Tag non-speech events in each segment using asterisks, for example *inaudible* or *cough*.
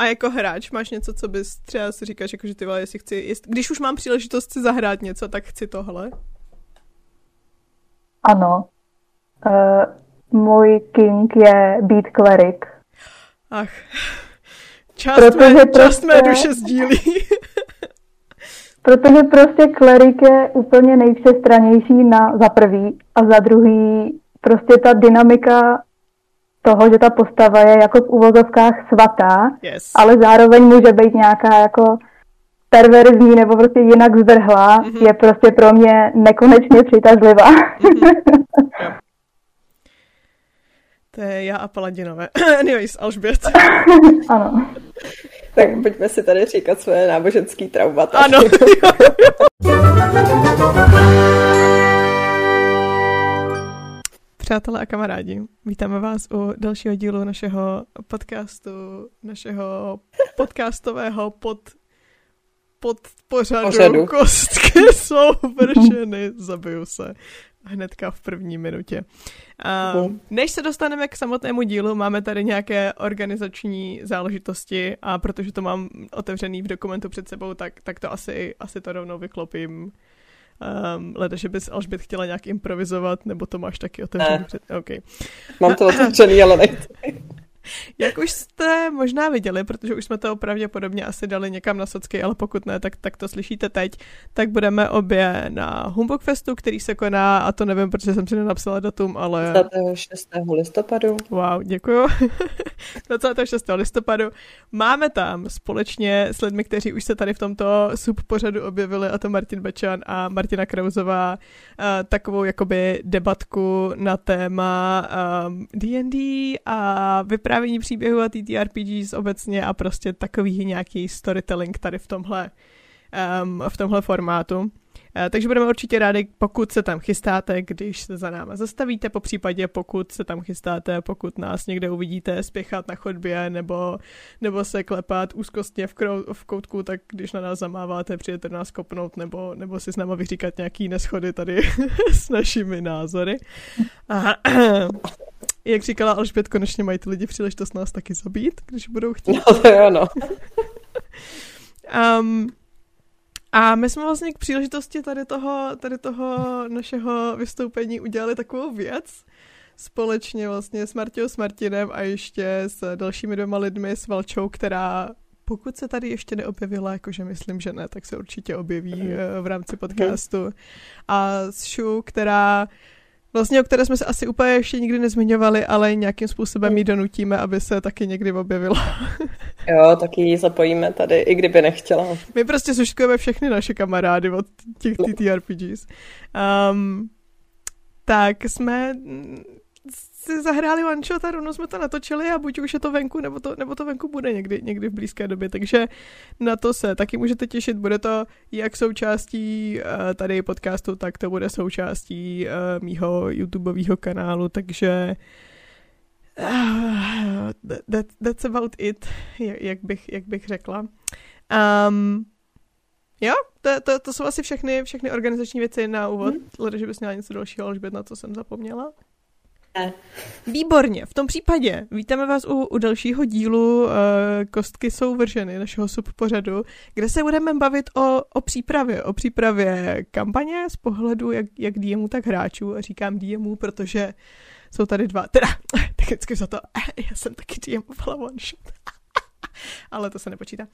A jako hráč máš něco, co bys třeba si říkáš, jako že ty vole, jestli chci, jest, když už mám příležitost si zahrát něco, tak chci tohle? Ano. Uh, můj king je být klerik. Ach, část, mé, část prostě... mé duše sdílí. *laughs* protože prostě klerik je úplně nejvšestranější na, za prvý a za druhý prostě ta dynamika toho, že ta postava je jako v uvozovkách svatá, yes. ale zároveň může být nějaká jako perverzní nebo prostě jinak zdrhlá, mm-hmm. je prostě pro mě nekonečně přitažlivá. Mm-hmm. To je já a Paladinové. *coughs* Anyways, Alžbět. *laughs* ano. Tak pojďme si tady říkat své náboženský traumata. Ano. *laughs* Přátelé a kamarádi, vítáme vás u dalšího dílu našeho podcastu, našeho podcastového pod, pod pořadu, pořadu. Kostky *laughs* jsou vršeny, zabiju se hnedka v první minutě. Uh, než se dostaneme k samotnému dílu, máme tady nějaké organizační záležitosti a protože to mám otevřený v dokumentu před sebou, tak, tak to asi, asi to rovnou vyklopím. Um, leda, že bys Alžbět chtěla nějak improvizovat, nebo to máš taky otevřený před... Okay. Mám to *laughs* otevřený, ale nechci. *laughs* Jak už jste možná viděli, protože už jsme to pravděpodobně asi dali někam na socky, ale pokud ne, tak, tak to slyšíte teď, tak budeme obě na Humbug Festu, který se koná, a to nevím, protože jsem si nenapsala datum, ale... 26. listopadu. Wow, děkuju. *laughs* 26. listopadu. Máme tam společně s lidmi, kteří už se tady v tomto sub pořadu objevili, a to Martin Bečan a Martina Krauzová, uh, takovou jakoby debatku na téma D&D a vyprávění vyprávění příběhu a TTRPGs obecně a prostě takový nějaký storytelling tady v tomhle, um, v tomhle formátu. Uh, takže budeme určitě rádi, pokud se tam chystáte, když se za náma zastavíte, po případě pokud se tam chystáte, pokud nás někde uvidíte spěchat na chodbě nebo, nebo se klepat úzkostně v, krou, v koutku, tak když na nás zamáváte, přijete nás kopnout nebo, nebo si s náma vyříkat nějaký neschody tady *laughs* s našimi názory. A, jak říkala Alžbět, konečně mají ty lidi příležitost nás taky zabít, když budou chtít. No to jo, no. um, a my jsme vlastně k příležitosti tady toho, tady toho našeho vystoupení udělali takovou věc, společně vlastně s Martěou s Martinem a ještě s dalšími dvěma lidmi, s Valčou, která pokud se tady ještě neobjevila, jakože myslím, že ne, tak se určitě objeví uh, v rámci podcastu. A s Šu, která Vlastně, o které jsme se asi úplně ještě nikdy nezmiňovali, ale nějakým způsobem ji donutíme, aby se taky někdy objevila. *laughs* jo, taky ji zapojíme tady, i kdyby nechtěla. My prostě suškujeme všechny naše kamarády od těch TTRPGs. Um, tak jsme si zahráli one shot a rovnou jsme to natočili a buď už je to venku, nebo to, nebo to venku bude někdy, někdy v blízké době, takže na to se taky můžete těšit, bude to jak součástí uh, tady podcastu, tak to bude součástí uh, mýho YouTubeového kanálu, takže uh, that, that's about it, jak bych, jak bych řekla. Um, jo, to, to, to jsou asi všechny, všechny organizační věci na úvod. Hmm. že bys měla něco dalšího, ale na to jsem zapomněla. Výborně, v tom případě vítáme vás u, u dalšího dílu uh, Kostky jsou vrženy, našeho subpořadu, kde se budeme bavit o, o přípravě, o přípravě kampaně z pohledu jak, jak DMů, tak hráčů. A říkám DMů, protože jsou tady dva, teda *laughs* technicky za to, já jsem taky DMovala one shot. *laughs* ale to se nepočítá.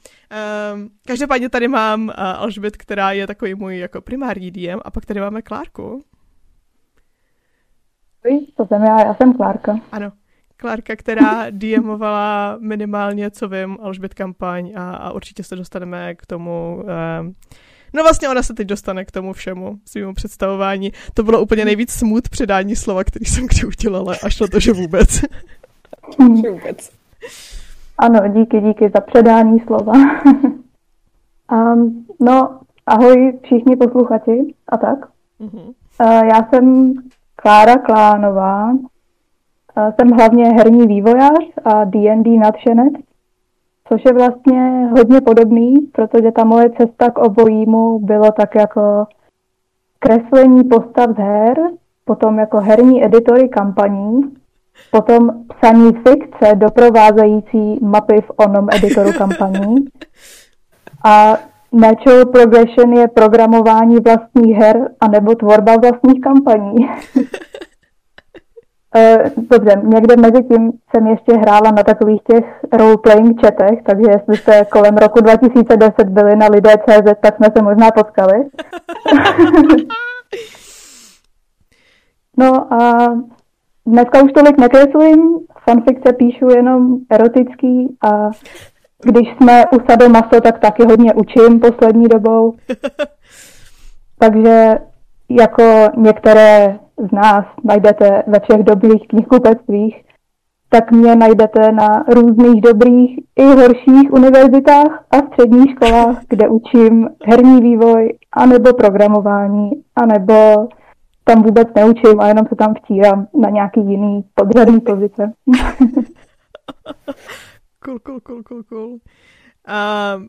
Um, každopádně tady mám uh, Alžbět, která je takový můj jako primární DM a pak tady máme Klárku. To jsem já, já jsem Klárka. Ano, Klárka, která DMovala minimálně, co vím, Alžbět kampaň a, a určitě se dostaneme k tomu... Um, No vlastně ona se teď dostane k tomu všemu, svýmu představování. To bylo úplně nejvíc smut předání slova, který jsem kdy udělala a šlo to, že vůbec. vůbec. Ano, díky, díky za předání slova. um, *laughs* no, ahoj všichni posluchači a tak. Uh-huh. Uh, já jsem Klára Klánová. Jsem hlavně herní vývojář a D&D nadšenec, což je vlastně hodně podobný, protože ta moje cesta k obojímu bylo tak jako kreslení postav z her, potom jako herní editory kampaní Potom psaní fikce doprovázející mapy v onom editoru kampaní. *laughs* A natural progression je programování vlastních her anebo tvorba vlastních kampaní. *laughs* Eh, dobře, někde mezi tím jsem ještě hrála na takových těch role-playing chatech, takže jestli jste kolem roku 2010 byli na lidé.cz, tak jsme se možná potkali. *laughs* no a dneska už tolik nekreslím, fanfikce píšu jenom erotický a když jsme u sadomaso, tak taky hodně učím poslední dobou. *laughs* Takže jako některé z nás najdete ve všech dobrých knihkupectvích, tak mě najdete na různých dobrých i horších univerzitách a středních školách, kde učím herní vývoj, anebo programování, anebo tam vůbec neučím a jenom se tam vtírám na nějaký jiný podřadný pozice. *laughs* cool, cool, cool, cool, cool. Uh,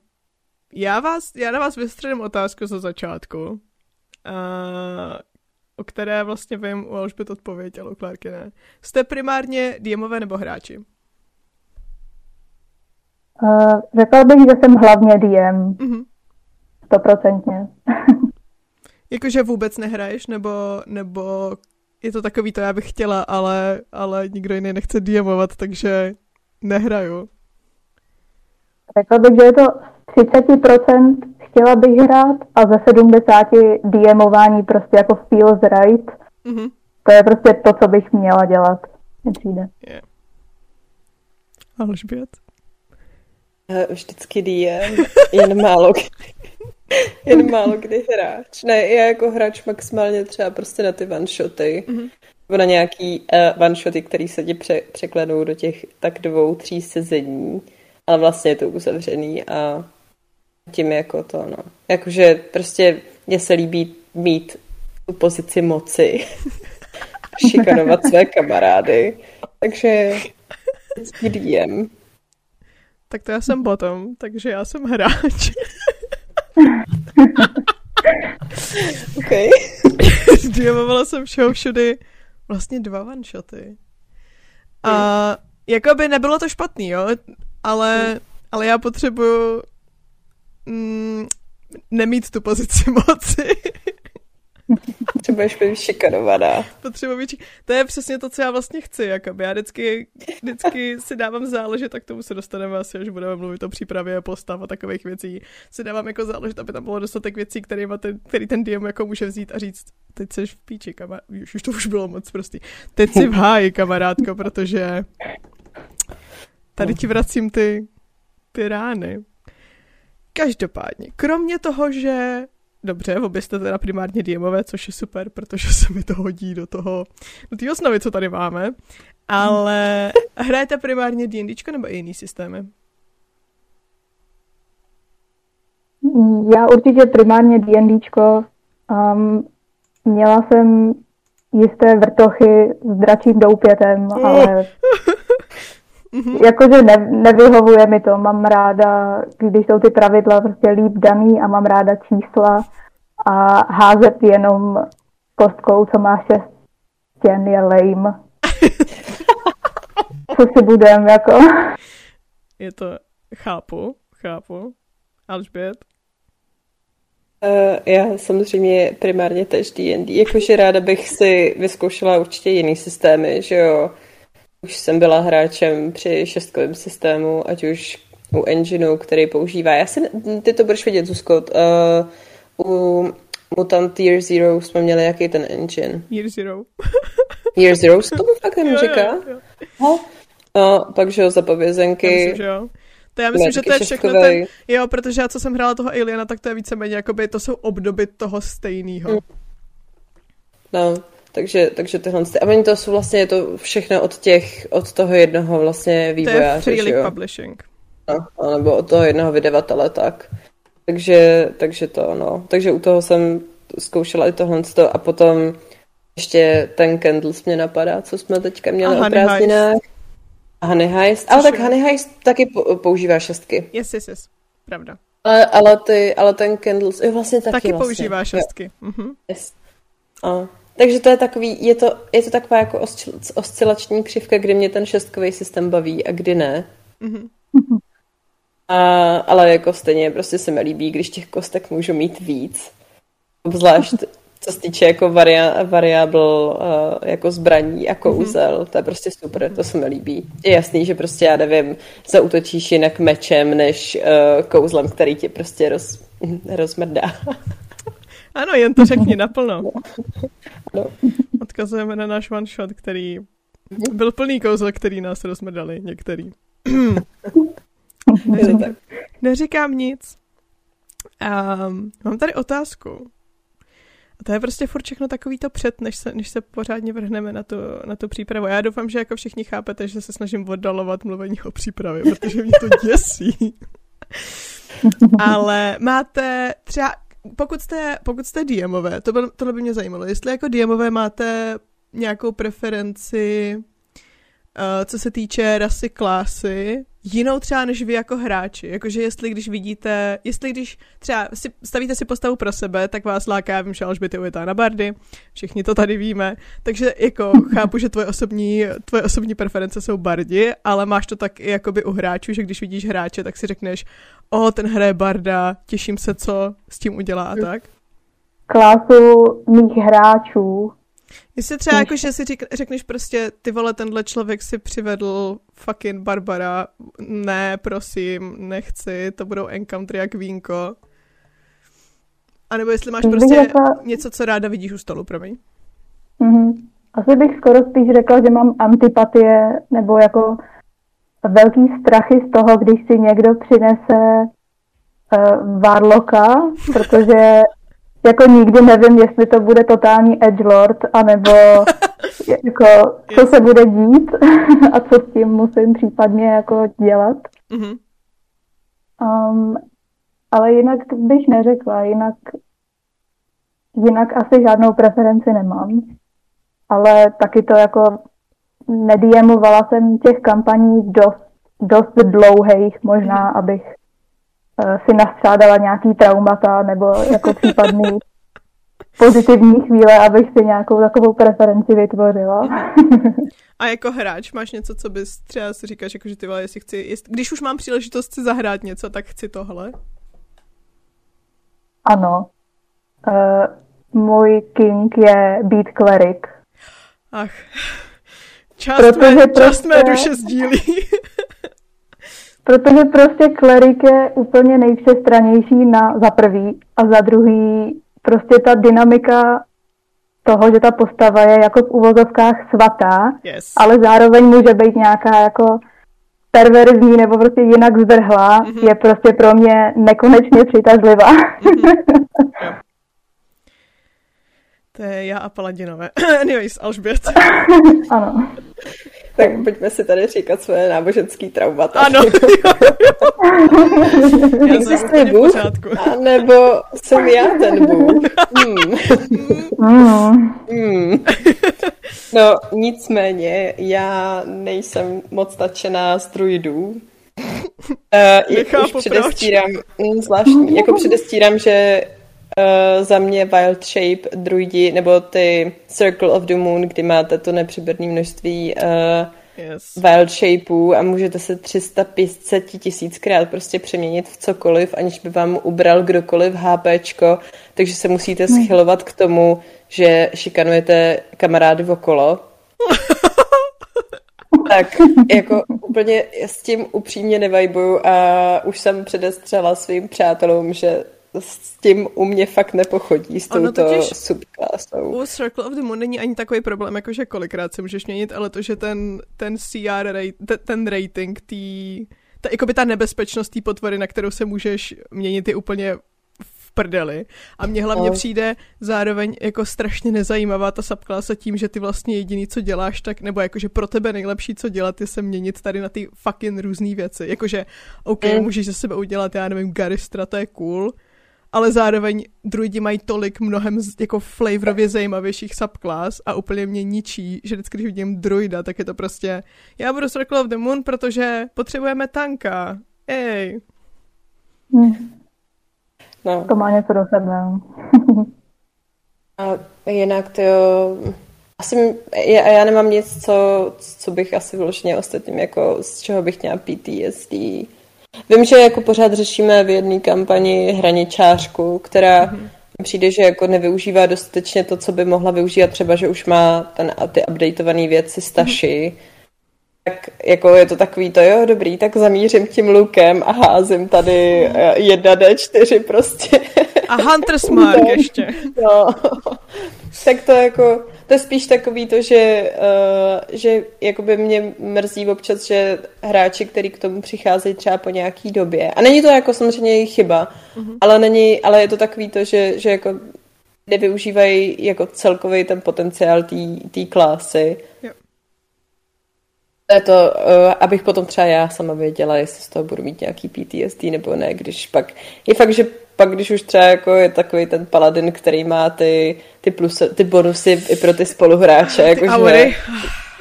já, vás, já na vás vystředím otázku za začátku. Uh, o které vlastně vím u Alžbět odpověď, ale u Klárky ne. Jste primárně DMové nebo hráči? Uh, řekla bych, že jsem hlavně DM. Mm-hmm. Stoprocentně. *laughs* Jakože vůbec nehraješ, nebo, nebo je to takový to, já bych chtěla, ale, ale nikdo jiný nechce DMovat, takže nehraju. Řekla bych, že je to 30% chtěla bych hrát a ze 70 DMování prostě jako feels right. Mm-hmm. To je prostě to, co bych měla dělat. Mně přijde. Yeah. Alžbět? Vždycky DM, jen málo kdy, *laughs* jen málo kdy hráč. Ne, já jako hráč maximálně třeba prostě na ty one-shoty, mm-hmm. nebo na nějaký uh, one-shoty, který se ti pře- překladou do těch tak dvou, tří sezení, ale vlastně je to uzavřený a tím jako to, no. Jakože prostě mně se líbí mít tu pozici moci, *laughs* šikanovat své kamarády, takže DM. Tak to já jsem bottom, takže já jsem hráč. OK. Zdiemovala jsem všeho všudy vlastně dva one-shoty. A jako by nebylo to špatný, jo, ale, ale já potřebuju mm, nemít tu pozici *laughs* moci. Potřebuješ být šikanovaná. Potřebuji být To je přesně to, co já vlastně chci. Jakoby. Já vždycky, vždycky si dávám záležet, tak tomu se dostaneme asi, až budeme mluvit o přípravě postav a takových věcí. Si dávám jako záležet, aby tam bylo dostatek věcí, který, ten, který ten DM jako může vzít a říct, teď jsi v píči, kamarád. Už, už to už bylo moc prostý. Teď si v háji, kamarádko, protože tady ti vracím ty, ty rány. Každopádně, kromě toho, že dobře, obě jste teda primárně DMové, což je super, protože se mi to hodí do toho, do té osnovy, co tady máme, ale *laughs* hrajete primárně D&Dčko nebo i jiný systémy? Já určitě primárně D&Dčko. Um, měla jsem jisté vrtochy s dračím doupětem, ale *laughs* Mm-hmm. Jakože ne, nevyhovuje mi to, mám ráda, když jsou ty pravidla prostě líp daný a mám ráda čísla a házet jenom kostkou, co má šest stěn, je lame. *laughs* co si budem, jako. Je to, chápu, chápu. Alžbět? Uh, já samozřejmě primárně tež D&D, jakože ráda bych si vyzkoušela určitě jiný systémy, že jo, už jsem byla hráčem při šestkovém systému, ať už u engineu, který používá. Já si, ty to budeš vědět, Zuzko, uh, u Mutant Year Zero jsme měli jaký ten engine? Year Zero. *laughs* Year Zero se tomu fakt jenom říká? Jo, jo, jo. No, pak, že jo, zapovězenky. Já myslím, že jo. To já myslím, že to je všechno ten, jo, protože já co jsem hrála toho Aliena, tak to je víceméně, jakoby to jsou obdoby toho stejného. Mm. No, takže, takže tyhle, a oni to jsou vlastně, je to všechno od těch, od toho jednoho vlastně vývojáře, To je Free Publishing. No, nebo od toho jednoho vydavatele, tak. Takže, takže to, no. Takže u toho jsem zkoušela i tohle a potom ještě ten Candles mě napadá, co jsme teďka měli o prázdninách. Honey Heist. Ale tak Honey Heist taky používá šestky. Yes, yes, yes. Pravda. Ale, ale, ty, ale ten Candles, jo, vlastně taky, taky vlastně. používá šestky. Mhm. Yes. A, Takže to je takový, je to, je to taková jako oscilační křivka, kdy mě ten šestkový systém baví a kdy ne. Mm-hmm. A, ale jako stejně prostě se mi líbí, když těch kostek můžu mít víc. Obzvlášť co se týče jako varia, variabl uh, jako zbraní a kouzel, mm-hmm. to je prostě super, to se mi líbí. Je jasný, že prostě já nevím, zautočíš jinak mečem, než uh, kouzlem, který ti prostě roz, *laughs* rozmrdá. Ano, jen to řekni naplno. No. Odkazujeme na náš one shot, který byl plný kouzel, který nás rozmrdali některý. *laughs* Neříkám nic. Um, mám tady otázku. A to je prostě furt všechno takový to před, než se, než se pořádně vrhneme na tu, na tu přípravu. Já doufám, že jako všichni chápete, že se snažím oddalovat mluvení o přípravě, protože mě to děsí. *laughs* Ale máte třeba, pokud jste, pokud jste DMové, to by, tohle by mě zajímalo, jestli jako DMové máte nějakou preferenci uh, co se týče rasy klásy, jinou třeba než vy jako hráči. Jakože jestli když vidíte, jestli když třeba si, stavíte si postavu pro sebe, tak vás láká, já vím, že Alžběty ujetá na bardy, všichni to tady víme, takže jako chápu, že tvoje osobní, tvoje osobní preference jsou bardi, ale máš to tak i jakoby u hráčů, že když vidíš hráče, tak si řekneš, o, ten hraje barda, těším se, co s tím udělá a tak. Klásu mých hráčů Jestli třeba jako, že si řekneš prostě, ty vole, tenhle člověk si přivedl fucking Barbara, ne, prosím, nechci, to budou encountery jak vínko. A nebo jestli máš prostě řekla... něco, co ráda vidíš u stolu, promiň. Mm-hmm. Asi bych skoro spíš řekla, že mám antipatie nebo jako velký strachy z toho, když si někdo přinese uh, Varloka, protože jako nikdy nevím, jestli to bude totální edgelord, anebo *laughs* jako, co se bude dít *laughs* a co s tím musím případně jako dělat. Mm-hmm. Um, ale jinak bych neřekla, jinak, jinak asi žádnou preferenci nemám. Ale taky to jako nediemovala jsem těch kampaní dost, dost dlouhých možná, abych si nastřádala nějaký traumata nebo jako případný *laughs* pozitivní chvíle, abych si nějakou takovou preferenci vytvořila. A jako hráč máš něco, co bys třeba si říkáš, jako, že ty vole, jestli chci, jest, když už mám příležitost si zahrát něco, tak chci tohle? Ano. Uh, můj king je Beat Cleric. Ach, část, mé, část prostě... mé duše sdílí. Protože prostě klerik je úplně nejvšestranější na za prvý a za druhý prostě ta dynamika toho, že ta postava je jako v uvozovkách svatá, yes. ale zároveň může být nějaká jako perverzní nebo prostě jinak zvrhlá, mm-hmm. je prostě pro mě nekonečně přitažlivá. Mm-hmm. *laughs* To je já a Paladinové. *clears throat* Anyways, Alžbět. ano. *laughs* Tak pojďme si tady říkat své náboženský traumata. Ano. já jsem úplně v pořádku. A nebo jsem já ten Bůh. Hmm. Hmm. No, nicméně, já nejsem moc nadšená z druidů. Uh, jako předestírám, proč. zvláštní, jako předestírám, že uh, za mě Wild Shape druidi, nebo ty Circle of the Moon, kdy máte to nepřiberné množství uh, yes. Wild Shapeů a můžete se 350 tisíckrát prostě přeměnit v cokoliv, aniž by vám ubral kdokoliv HPčko, takže se musíte hmm. schylovat k tomu, že šikanujete kamarády okolo. *laughs* tak jako úplně s tím upřímně nevajbuju a už jsem předestřela svým přátelům, že s tím u mě fakt nepochodí s touto subklásou. U Circle of the Moon není ani takový problém, jako že kolikrát se můžeš měnit, ale to, že ten, ten CR, rate, ten, rating, tý, ta, jakoby ta nebezpečnost té potvory, na kterou se můžeš měnit, je úplně v prdeli. A mně hlavně no. přijde zároveň jako strašně nezajímavá ta subklasa tím, že ty vlastně jediný, co děláš, tak, nebo jakože pro tebe nejlepší, co dělat, je se měnit tady na ty fucking různé věci. Jakože, OK, mm. můžeš ze sebe udělat, já nevím, Garistra, to je cool, ale zároveň druidi mají tolik mnohem jako flavorově zajímavějších subclass a úplně mě ničí, že vždycky, když vidím druida, tak je to prostě já budu Circle of the Moon, protože potřebujeme tanka. Ej. Hmm. No. To má něco do sebe. A jinak to jo, asi já, já nemám nic, co, co bych asi vyloženě ostatním, jako z čeho bych měla PTSD. Vím, že jako pořád řešíme v jedné kampani hraničářku, která mm-hmm. přijde, že jako nevyužívá dostatečně to, co by mohla využívat, třeba, že už má ten, ty updateované věci staši. Mm-hmm tak jako je to takový to, jo, dobrý, tak zamířím tím lukem a házím tady 1D4 eh, prostě. A Hunter's *laughs* Mark ještě. No, tak to jako, to je spíš takový to, že, uh, že jakoby mě mrzí občas, že hráči, který k tomu přicházejí třeba po nějaký době, a není to jako samozřejmě jejich chyba, mm-hmm. ale, není, ale je to takový to, že, že jako nevyužívají jako celkový ten potenciál té klasy. Jo je to, uh, abych potom třeba já sama věděla, jestli z toho budu mít nějaký PTSD nebo ne, když pak, je fakt, že pak, když už třeba jako je takový ten paladin, který má ty, ty, plus, ty bonusy i pro ty spoluhráče, *laughs* jako že,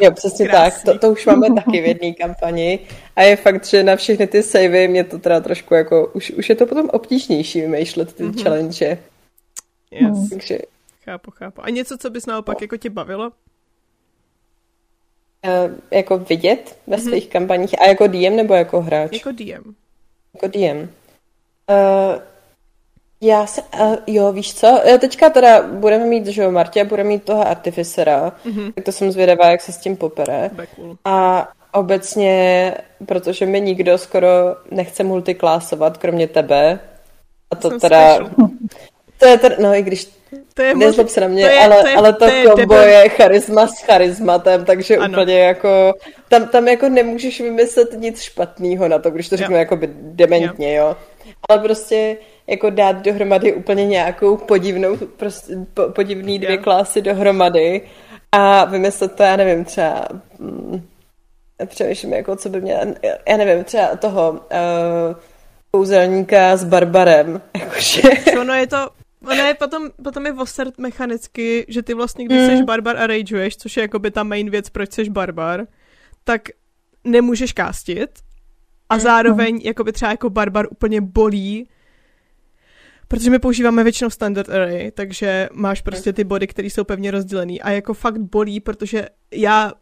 Jo, přesně Krásný. tak. To, to už máme taky v jedné kampani. A je fakt, že na všechny ty savey mě to teda trošku jako, už, už je to potom obtížnější vymýšlet ty mm-hmm. challenge. Yes. Takže... Chápu, chápu. A něco, co bys naopak no. jako tě bavilo? Uh, jako vidět ve mm-hmm. svých kampaních a jako DM nebo jako hráč? Jako DM. Jako DM. Uh, eh, já se, uh, jo, víš co, teďka teda budeme mít, že jo, Martě bude mít toho artificera, mm-hmm. tak to jsem zvědavá, jak se s tím popere. Cool. A obecně, protože mi nikdo skoro nechce multiklásovat, kromě tebe, a to jsem teda... Special. To je teda, no i když to je Nezlob se na mě, to je, ale, to je, ale to, to je kombo tebe... je charisma s charismatem, takže ano. úplně jako, tam, tam jako nemůžeš vymyslet nic špatného na to, když to řeknu jo. jako dementně, jo. jo. Ale prostě jako dát dohromady úplně nějakou podivnou, prostě, po, podivný dvě jo. klasy dohromady a vymyslet to, já nevím, třeba mm, přemýšlím, jako co by měla, já nevím, třeba toho uh, kouzelníka s barbarem, *laughs* jakože. Ono je to, Ono je potom, potom je vosert mechanicky, že ty vlastně, když mm. jsi barbar a rageuješ, což je jakoby ta main věc, proč jsi barbar, tak nemůžeš kástit a mm. zároveň jakoby třeba jako barbar úplně bolí, protože my používáme většinou standard array, takže máš prostě ty body, které jsou pevně rozdělený a jako fakt bolí, protože já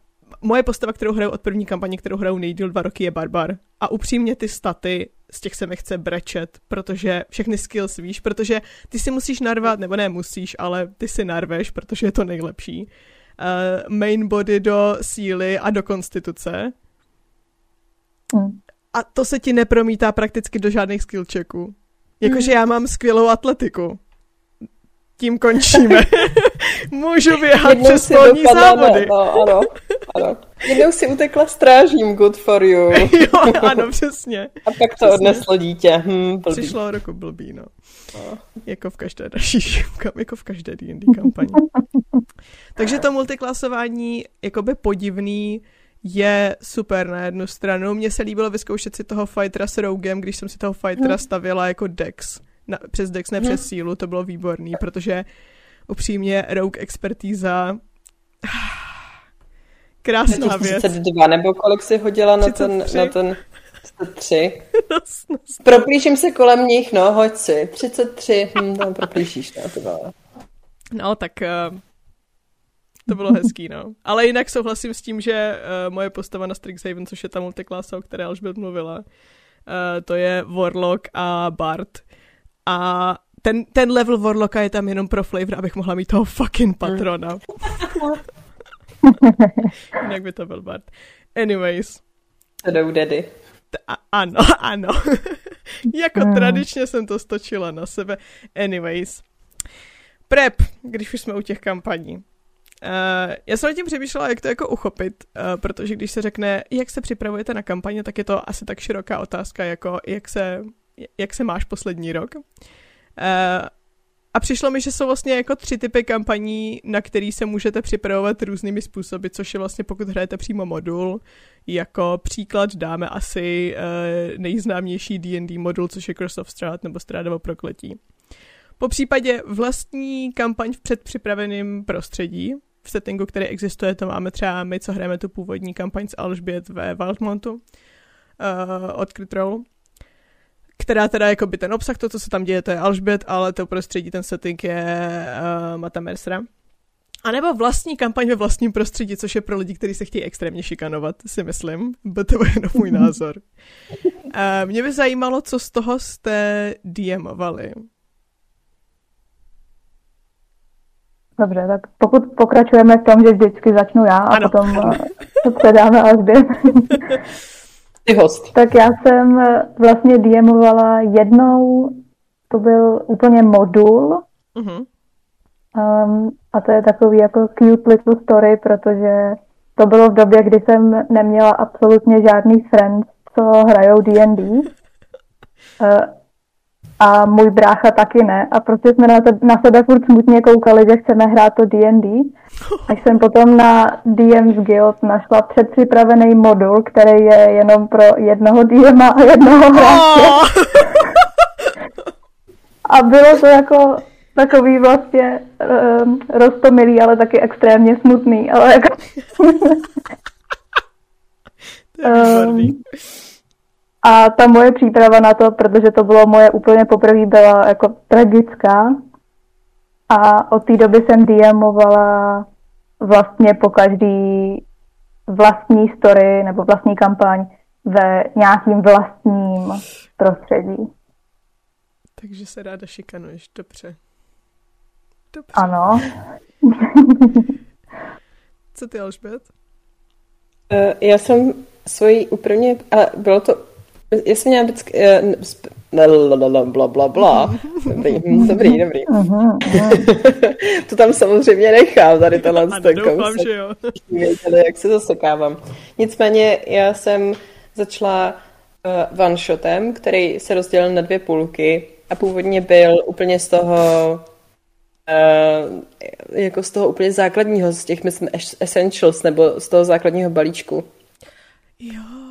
moje postava, kterou hraju od první kampaně, kterou hraju nejdíl dva roky, je barbar. A upřímně ty staty z těch se mi chce brečet, protože všechny skills víš, protože ty si musíš narvat, nebo ne musíš, ale ty si narveš, protože je to nejlepší. Uh, main body do síly a do konstituce. Hmm. A to se ti nepromítá prakticky do žádných skill checků. Jakože hmm. já mám skvělou atletiku. Tím končíme. *laughs* Můžu běhat Jednou přes polní závody. No, ano, ano. Jednou si utekla strážím, good for you. *laughs* jo, ano, přesně. A pak to přesně. odneslo dítě. Hm, blbý. Přišlo roku blbý, no. no. Jako v každé další, *laughs* jako v každé D&D kampani. Takže to multiklasování, jakoby podivný, je super na jednu stranu. Mně se líbilo vyzkoušet si toho fightera s Rougem, když jsem si toho fightera hm. stavila jako Dex. Na, přes Dex, ne hm. přes sílu, to bylo výborný, protože upřímně Rogue expertíza krásná věc. 32, nebo kolik si hodila na ten, na ten 33? *laughs* No, no, Proplíším se kolem nich, no, hoď si. 33, hm, tam proplíšíš, no, ty vole. No, tak uh, to bylo hezký, no. Ale jinak souhlasím s tím, že uh, moje postava na Strixhaven, což je ta multiklasa, o které Alžbět mluvila, uh, to je Warlock a Bard. A ten, ten level Warlocka je tam jenom pro flavor, abych mohla mít toho fucking patrona. *laughs* Jinak by to byl Bart. Anyways. Hello, daddy. A- ano, *laughs* ano. jako mm. tradičně jsem to stočila na sebe. Anyways. Prep, když už jsme u těch kampaní. Uh, já jsem tím přemýšlela, jak to jako uchopit, uh, protože když se řekne, jak se připravujete na kampaně, tak je to asi tak široká otázka, jako jak se, jak se máš poslední rok. Uh, a přišlo mi, že jsou vlastně jako tři typy kampaní, na který se můžete připravovat různými způsoby, což je vlastně pokud hrajete přímo modul. Jako příklad dáme asi uh, nejznámější D&D modul, což je Curse of Strahd nebo Strádovo prokletí. Po případě vlastní kampaň v předpřipraveném prostředí, v settingu, který existuje, to máme třeba my, co hrajeme tu původní kampaň z Alžbět ve Wildmontu uh, od Critrol, která teda jako by ten obsah, to, co se tam děje, to je Alžbět, ale to prostředí, ten setting je uh, Mata Mercera. A nebo vlastní kampaň ve vlastním prostředí, což je pro lidi, kteří se chtějí extrémně šikanovat, si myslím. Bo to je jenom můj *laughs* názor. Uh, mě by zajímalo, co z toho jste DMovali. Dobře, tak pokud pokračujeme v tom, že vždycky začnu já a ano. potom eh, to předáme Alžbě. *laughs* Ty host. tak já jsem eh, vlastně DMovala jednou, to byl úplně modul, uh-huh. um, a to je takový jako cute little story, protože to bylo v době, kdy jsem neměla absolutně žádný friends, co hrajou D&D. Uh, *laughs* eh, a můj brácha taky ne. A prostě jsme na, te- na sebe furt smutně koukali, že chceme hrát to D&D. *laughs* Až jsem potom na DM's Guild našla předpřipravený modul, který je jenom pro jednoho DM a jednoho hráče. *laughs* a bylo to jako takový vlastně um, rostomilý, ale taky extrémně smutný. Ale jako... *laughs* um, a ta moje příprava na to, protože to bylo moje úplně poprvé, byla jako tragická. A od té doby jsem DMovala vlastně po každý vlastní story nebo vlastní kampaň ve nějakým vlastním prostředí. Takže se ráda šikanuješ, dobře. Dobře. Ano. Co ty, Alžbět? Uh, já jsem svoji úplně, ale bylo to já jsem měla vždycky, uh, bla, bla, bla, Dobrý, dobrý, dobrý. *laughs* to tam samozřejmě nechám, tady tohle ten doufám, že jo. Věděli, jak se zasekávám. Nicméně já jsem začala uh, one-shotem, který se rozdělil na dvě půlky a původně byl úplně z toho Uh, jako z toho úplně základního, z těch, myslím, essentials, nebo z toho základního balíčku. Jo.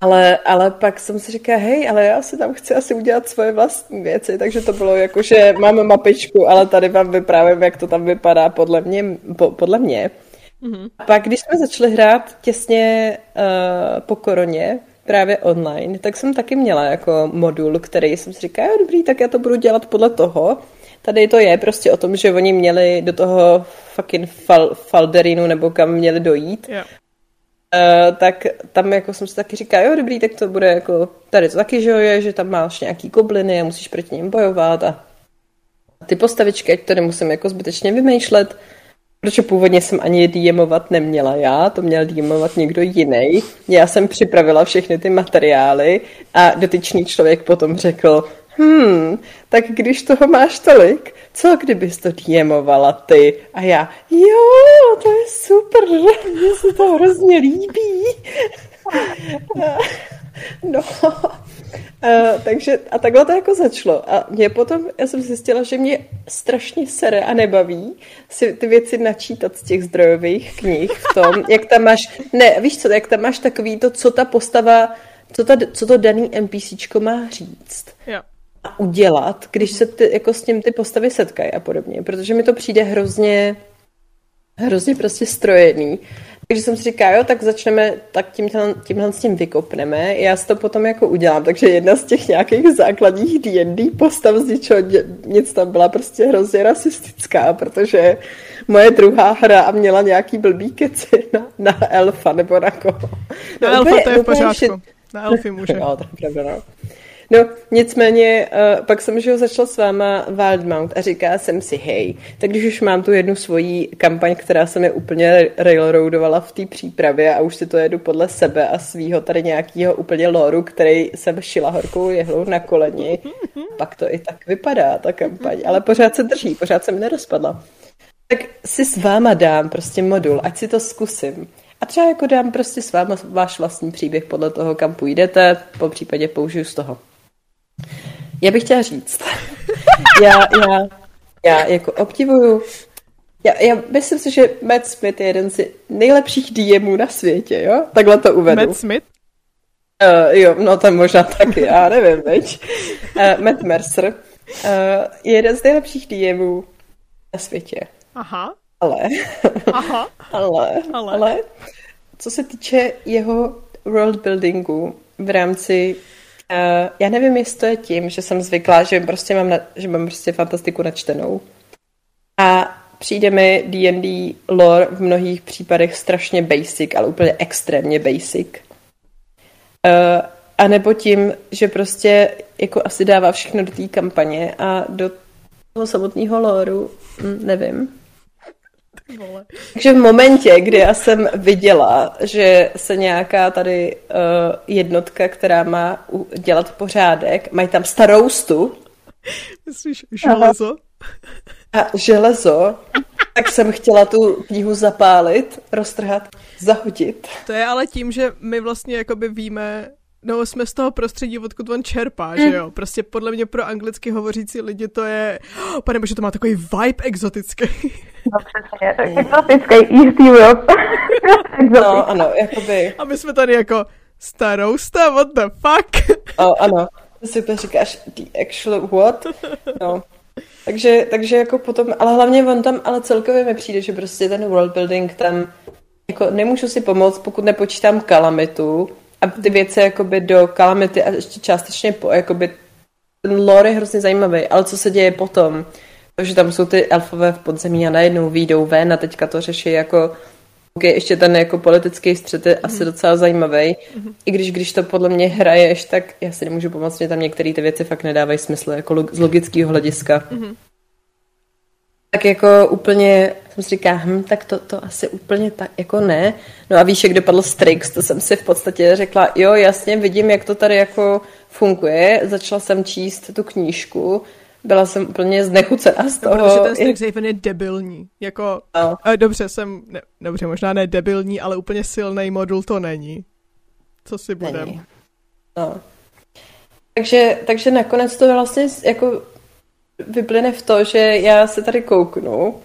Ale, ale pak jsem si říkala, hej, ale já si tam chci asi udělat svoje vlastní věci, takže to bylo jako, že máme mapičku, ale tady vám vyprávím, jak to tam vypadá podle mě. Po, podle mě. Mm-hmm. A pak, když jsme začali hrát těsně uh, po koroně, právě online, tak jsem taky měla jako modul, který jsem si říkala, dobrý, tak já to budu dělat podle toho. Tady to je prostě o tom, že oni měli do toho fucking fal, falderinu nebo kam měli dojít. Yeah. Uh, tak tam jako jsem si taky říkala, jo dobrý, tak to bude jako, tady to taky, že jo, je, že tam máš nějaký gobliny a musíš proti ním bojovat a ty postavičky, ať to nemusím jako zbytečně vymýšlet, protože původně jsem ani DMovat neměla já, to měl DMovat někdo jiný. Já jsem připravila všechny ty materiály a dotyčný člověk potom řekl, hmm, tak když toho máš tolik, co kdybys to DMovala ty? A já, jo, to je super, mně se to hrozně líbí. *laughs* no, Uh, takže a takhle to jako začalo. A mě potom, já jsem zjistila, že mě strašně sere a nebaví si ty věci načítat z těch zdrojových knih v tom, *laughs* jak tam máš, ne, víš co, jak tam máš takový to, co ta postava, co, ta, co to daný NPCčko má říct. Jo a udělat, když se ty, jako s tím ty postavy setkají a podobně, protože mi to přijde hrozně hrozně prostě strojený. Takže jsem si říkala, jo, tak začneme, tak tímhle, tímhle s tím vykopneme. Já si to potom jako udělám. Takže jedna z těch nějakých základních D&D postav z ničeho nic tam byla prostě hrozně rasistická, protože moje druhá hra a měla nějaký blbý keci na, na elfa nebo na koho. No, na elfa to je v pořádku. Na elfy může. *laughs* No, to je pravda, no. No, nicméně, uh, pak jsem že začala s váma Wildmount a říká jsem si, hej, tak když už mám tu jednu svoji kampaň, která se mi úplně railroadovala v té přípravě a už si to jedu podle sebe a svýho tady nějakého úplně loru, který jsem šila horkou jehlou na koleni, pak to i tak vypadá, ta kampaň, ale pořád se drží, pořád jsem nerozpadla. Tak si s váma dám prostě modul, ať si to zkusím. A třeba jako dám prostě s váma váš vlastní příběh podle toho, kam půjdete, po případě použiju z toho. Já bych chtěla říct, *laughs* já, já, já jako obdivuju, já, já myslím si, že Matt Smith je jeden z nejlepších DMů na světě, jo? Takhle to uvedu. Matt Smith? Uh, jo, no tam možná taky, já nevím, veď. Uh, Matt Mercer uh, je jeden z nejlepších DMů na světě. Aha. Ale, Aha. *laughs* ale, ale, ale, co se týče jeho world buildingu v rámci Uh, já nevím, jestli to je tím, že jsem zvyklá, že prostě mám, na, že mám prostě fantastiku načtenou. A přijde mi D&D lore v mnohých případech strašně basic, ale úplně extrémně basic. Uh, a nebo tím, že prostě jako asi dává všechno do té kampaně a do toho samotného loru, hm, nevím. Takže v momentě, kdy já jsem viděla, že se nějaká tady uh, jednotka, která má dělat pořádek, mají tam staroustu. Myslíš železo? A železo, tak jsem chtěla tu knihu zapálit, roztrhat, zahodit. To je ale tím, že my vlastně jakoby víme, No, jsme z toho prostředí, odkud on čerpá, mm. že jo? Prostě podle mě pro anglicky hovořící lidi to je, oh, *gasps* pane bože, to má takový vibe exotický. No přesně, tak *laughs* exotický East Europe. *laughs* no, ano, jakoby. A my jsme tady jako starousta, what the fuck? oh, ano, to si úplně říkáš, the actual what? No. Takže, takže jako potom, ale hlavně on tam, ale celkově mi přijde, že prostě ten world building tam, jako nemůžu si pomoct, pokud nepočítám kalamitu, a ty věci jakoby do kalamity a ještě částečně po, jakoby ten lore je hrozně zajímavý, ale co se děje potom? Takže tam jsou ty elfové v podzemí a najednou výjdou ven a teďka to řeší jako OK, ještě ten jako politický střet je mm. asi mhm. docela zajímavý. Mm. I když, když to podle mě hraješ, tak já si nemůžu pomoct, že tam některé ty věci fakt nedávají smysl, jako log- z logického hlediska. Mm. Tak jako úplně jsem si říká, hm, tak to, to asi úplně tak, jako ne. No a víš, jak dopadl Strix, to jsem si v podstatě řekla, jo, jasně, vidím, jak to tady jako funguje. Začala jsem číst tu knížku, byla jsem úplně znechucená z toho. No, protože ten Strixhaven je debilní. Jako, no. dobře, jsem, ne, dobře, možná ne debilní, ale úplně silný modul to není. Co si budem. No. Takže, takže nakonec to vlastně jako vyplyne v to, že já se tady kouknu,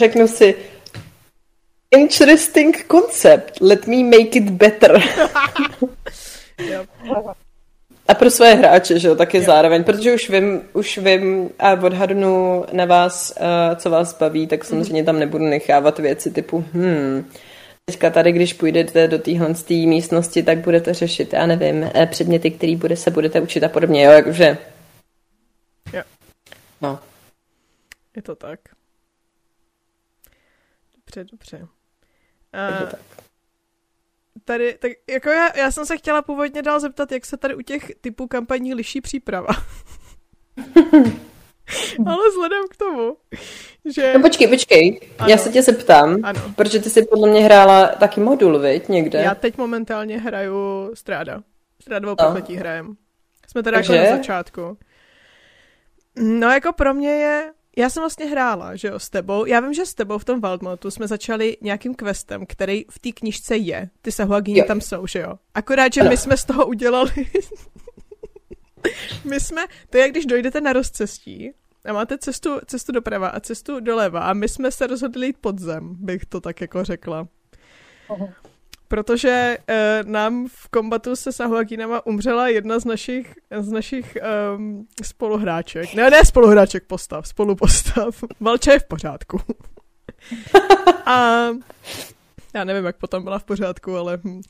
řeknu si, interesting concept, let me make it better. *laughs* A pro své hráče, že jo, taky yep. zároveň, protože už vím, už vím a odhadnu na vás, uh, co vás baví, tak samozřejmě tam nebudu nechávat věci typu, hmm, teďka tady, když půjdete do téhle místnosti, tak budete řešit, já nevím, eh, předměty, které bude, se budete učit a podobně, jo, jakože No. Je to tak. Dobře, dobře. A... Tady, tak jako já, já jsem se chtěla původně dál zeptat, jak se tady u těch typů kampaní liší příprava. *laughs* Ale vzhledem k tomu, že... No počkej, počkej, ano. já se tě zeptám, ano. protože ty jsi podle mě hrála taky modul, viď, někde? Já teď momentálně hraju Stráda. Strádovou no. prokletí hrajem. Jsme teda Takže... jako na začátku. No jako pro mě je, já jsem vlastně hrála, že jo, s tebou. Já vím, že s tebou v tom Waldmotu jsme začali nějakým questem, který v té knižce je. Ty sahuagíny tam jsou, že jo. Akorát, že my jsme z toho udělali... *laughs* my jsme, to je, když dojdete na rozcestí a máte cestu, cestu doprava a cestu doleva a my jsme se rozhodli jít pod zem, bych to tak jako řekla. Uh-huh protože uh, nám v kombatu se Sahuagínama umřela jedna z našich, z našich um, spoluhráček. Ne, ne spoluhráček, postav, spolupostav. *laughs* Valča je v pořádku. a já nevím, jak potom byla v pořádku, ale... Hm.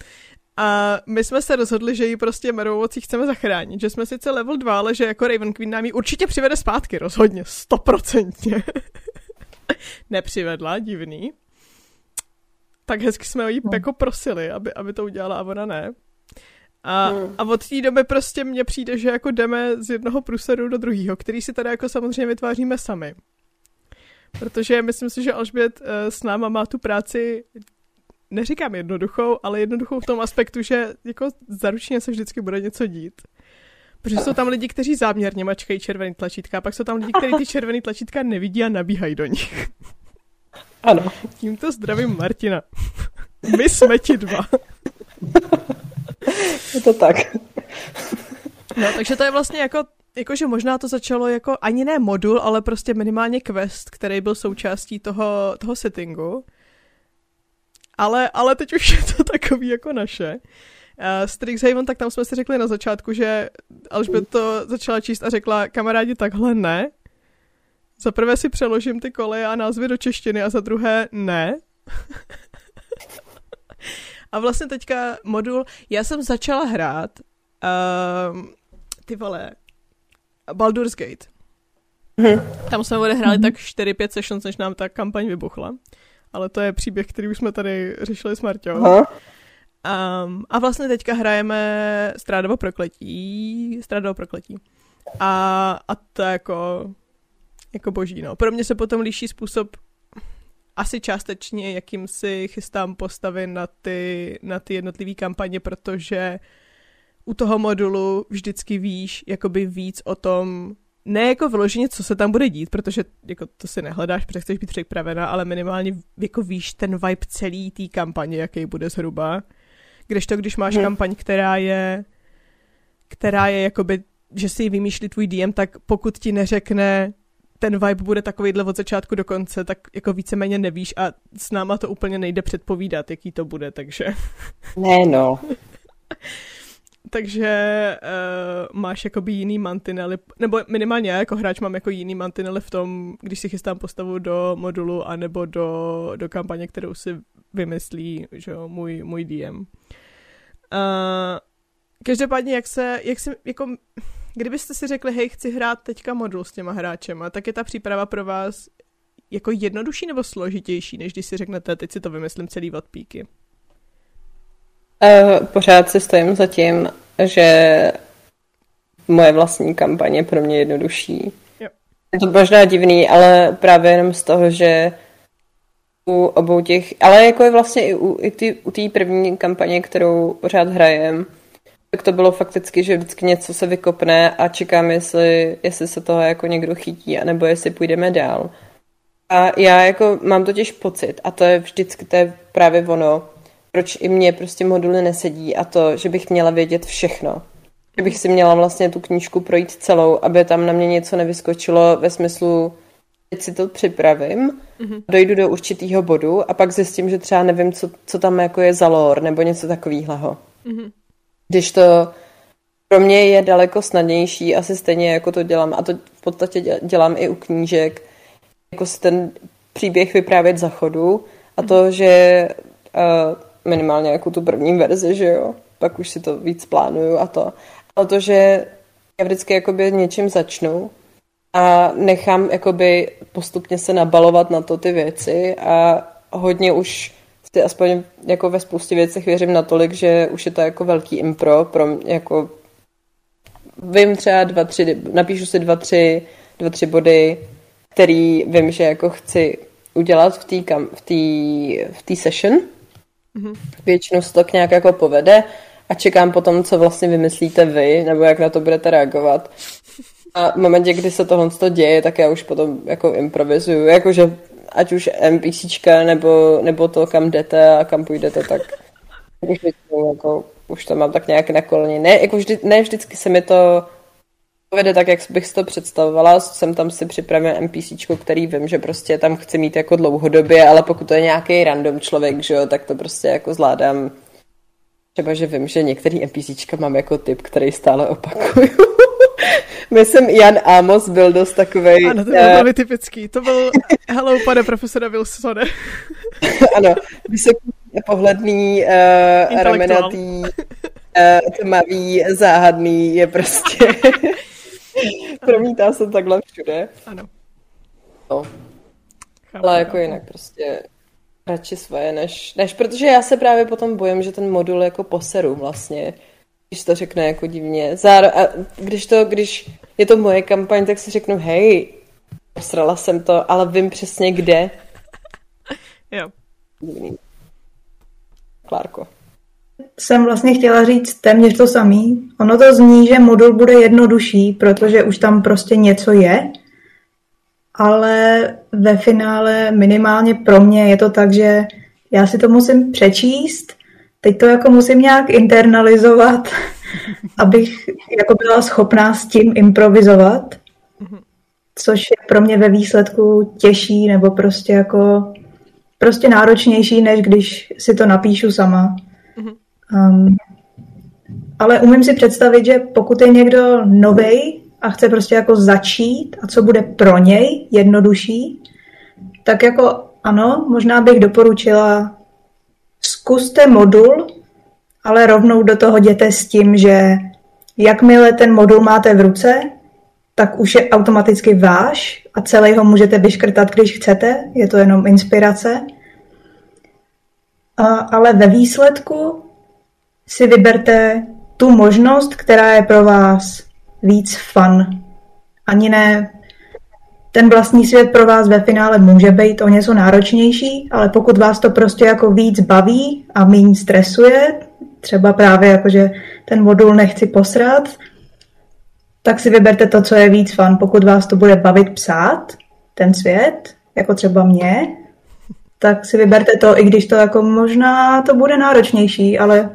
A my jsme se rozhodli, že ji prostě merovocí chceme zachránit, že jsme sice level 2, ale že jako Raven Queen nám ji určitě přivede zpátky, rozhodně, stoprocentně. *laughs* Nepřivedla, divný tak hezky jsme ji hmm. jako prosili, aby, aby to udělala a ona ne. A, hmm. a od té doby prostě mně přijde, že jako jdeme z jednoho průseru do druhého, který si teda jako samozřejmě vytváříme sami. Protože myslím si, že Alžbět uh, s náma má tu práci neříkám jednoduchou, ale jednoduchou v tom aspektu, že jako zaručně se vždycky bude něco dít. Protože jsou tam lidi, kteří záměrně mačkají červený tlačítka, a pak jsou tam lidi, kteří ty červený tlačítka nevidí a nabíhají do nich. Ano. Tímto zdravím Martina. My jsme ti dva. Je to tak. No, takže to je vlastně jako, jakože možná to začalo jako ani ne modul, ale prostě minimálně quest, který byl součástí toho, toho settingu. Ale, ale teď už je to takový jako naše. Uh, Strixhaven, tak tam jsme si řekli na začátku, že Alžbět to začala číst a řekla, kamarádi, takhle ne, za prvé si přeložím ty koleje a názvy do češtiny a za druhé ne. a vlastně teďka modul, já jsem začala hrát uh, ty vole, Baldur's Gate. Hmm. Tam jsme odehráli hmm. tak 4-5 sessions, než nám ta kampaň vybuchla. Ale to je příběh, který už jsme tady řešili s Marťou. Um, a vlastně teďka hrajeme Strádovo prokletí. Strádovo prokletí. A, a to jako, jako boží, no. Pro mě se potom líší způsob asi částečně, jakým si chystám postavy na ty, na ty jednotlivé kampaně, protože u toho modulu vždycky víš jakoby víc o tom, ne jako vyloženě, co se tam bude dít, protože jako to si nehledáš, protože chceš být připravená, ale minimálně jako víš ten vibe celý té kampaně, jaký bude zhruba. Když to, když máš hmm. kampaň, která je která je jakoby, že si ji vymýšlí tvůj DM, tak pokud ti neřekne ten vibe bude takovýhle od začátku do konce, tak jako víceméně nevíš a s náma to úplně nejde předpovídat, jaký to bude, takže... Ne, no. *laughs* takže uh, máš jakoby jiný mantinely, nebo minimálně já jako hráč mám jako jiný mantinely v tom, když si chystám postavu do modulu anebo do, do kampaně, kterou si vymyslí že jo, můj, můj DM. Uh, eh, každopádně, jak se, jak si, jako kdybyste si řekli, hej, chci hrát teďka modul s těma hráčema, tak je ta příprava pro vás jako jednodušší nebo složitější, než když si řeknete, teď si to vymyslím celý od píky? Uh, pořád si stojím za tím, že moje vlastní kampaně pro mě jednodušší. Jo. Je to možná divný, ale právě jenom z toho, že u obou těch, ale jako je vlastně i u, i ty, u té první kampaně, kterou pořád hrajem, tak to bylo fakticky, že vždycky něco se vykopne a čekám, jestli, jestli se toho jako někdo chytí, anebo jestli půjdeme dál. A já jako mám totiž pocit, a to je vždycky, to je právě ono, proč i mě prostě moduly nesedí a to, že bych měla vědět všechno. Že bych si měla vlastně tu knížku projít celou, aby tam na mě něco nevyskočilo ve smyslu, teď si to připravím, mm-hmm. dojdu do určitého bodu a pak zjistím, že třeba nevím, co, co tam jako je za lore nebo něco takového. Mm-hmm. Když to pro mě je daleko snadnější, asi stejně jako to dělám, a to v podstatě dělám i u knížek, jako si ten příběh vyprávět za chodu a to, že uh, minimálně jako tu první verzi, že jo, pak už si to víc plánuju a to. Ale to, že já vždycky jakoby něčím začnu a nechám jakoby postupně se nabalovat na to ty věci a hodně už si aspoň jako ve spoustě věcech věřím natolik, že už je to jako velký impro pro mě, jako vím třeba dva, tři, napíšu si dva, tři, dva, tři body, který vím, že jako chci udělat v té v tý, v tý session. Mm-hmm. Většinou se to k nějak jako povede a čekám potom, co vlastně vymyslíte vy, nebo jak na to budete reagovat. A v momentě, kdy se tohle děje, tak já už potom jako improvizuju, jakože ať už NPCčka nebo, nebo to, kam jdete a kam půjdete, tak už, jako, už to mám tak nějak na koleni. Ne, jako vždy, ne vždycky se mi to povede tak, jak bych si to představovala. Jsem tam si připravil NPCčko, který vím, že prostě tam chci mít jako dlouhodobě, ale pokud to je nějaký random člověk, že jo, tak to prostě jako zvládám. Třeba, že vím, že některý NPCčka mám jako typ, který stále opakuju. Myslím, Jan Amos byl dost takový. Ano, to byl uh... velmi typický. To byl *laughs* hello, pane profesore Wilsone. *laughs* ano, vysoký, pohledný, uh, ramenatý, uh, tmavý, záhadný, je prostě... *laughs* Promítá se takhle všude. Ano. No. Chápu, Ale jako chápu. jinak prostě radši svoje, než, než, protože já se právě potom bojím, že ten modul jako poseru vlastně když to řekne jako divně. Záro- a když, to, když je to moje kampaň, tak si řeknu, hej, posrala jsem to, ale vím přesně kde. *laughs* jo. Divný. Klárko. Jsem vlastně chtěla říct téměř to samý. Ono to zní, že modul bude jednodušší, protože už tam prostě něco je, ale ve finále minimálně pro mě je to tak, že já si to musím přečíst, teď to jako musím nějak internalizovat, *laughs* abych jako byla schopná s tím improvizovat, což je pro mě ve výsledku těžší nebo prostě jako prostě náročnější, než když si to napíšu sama. Um, ale umím si představit, že pokud je někdo novej a chce prostě jako začít a co bude pro něj jednodušší, tak jako ano, možná bych doporučila zkuste modul, ale rovnou do toho jděte s tím, že jakmile ten modul máte v ruce, tak už je automaticky váš a celý ho můžete vyškrtat, když chcete, je to jenom inspirace. Ale ve výsledku si vyberte tu možnost, která je pro vás víc fun. Ani ne, ten vlastní svět pro vás ve finále může být o něco náročnější, ale pokud vás to prostě jako víc baví a méně stresuje, třeba právě jako, že ten modul nechci posrat, tak si vyberte to, co je víc fun. Pokud vás to bude bavit psát, ten svět, jako třeba mě, tak si vyberte to, i když to jako možná to bude náročnější, ale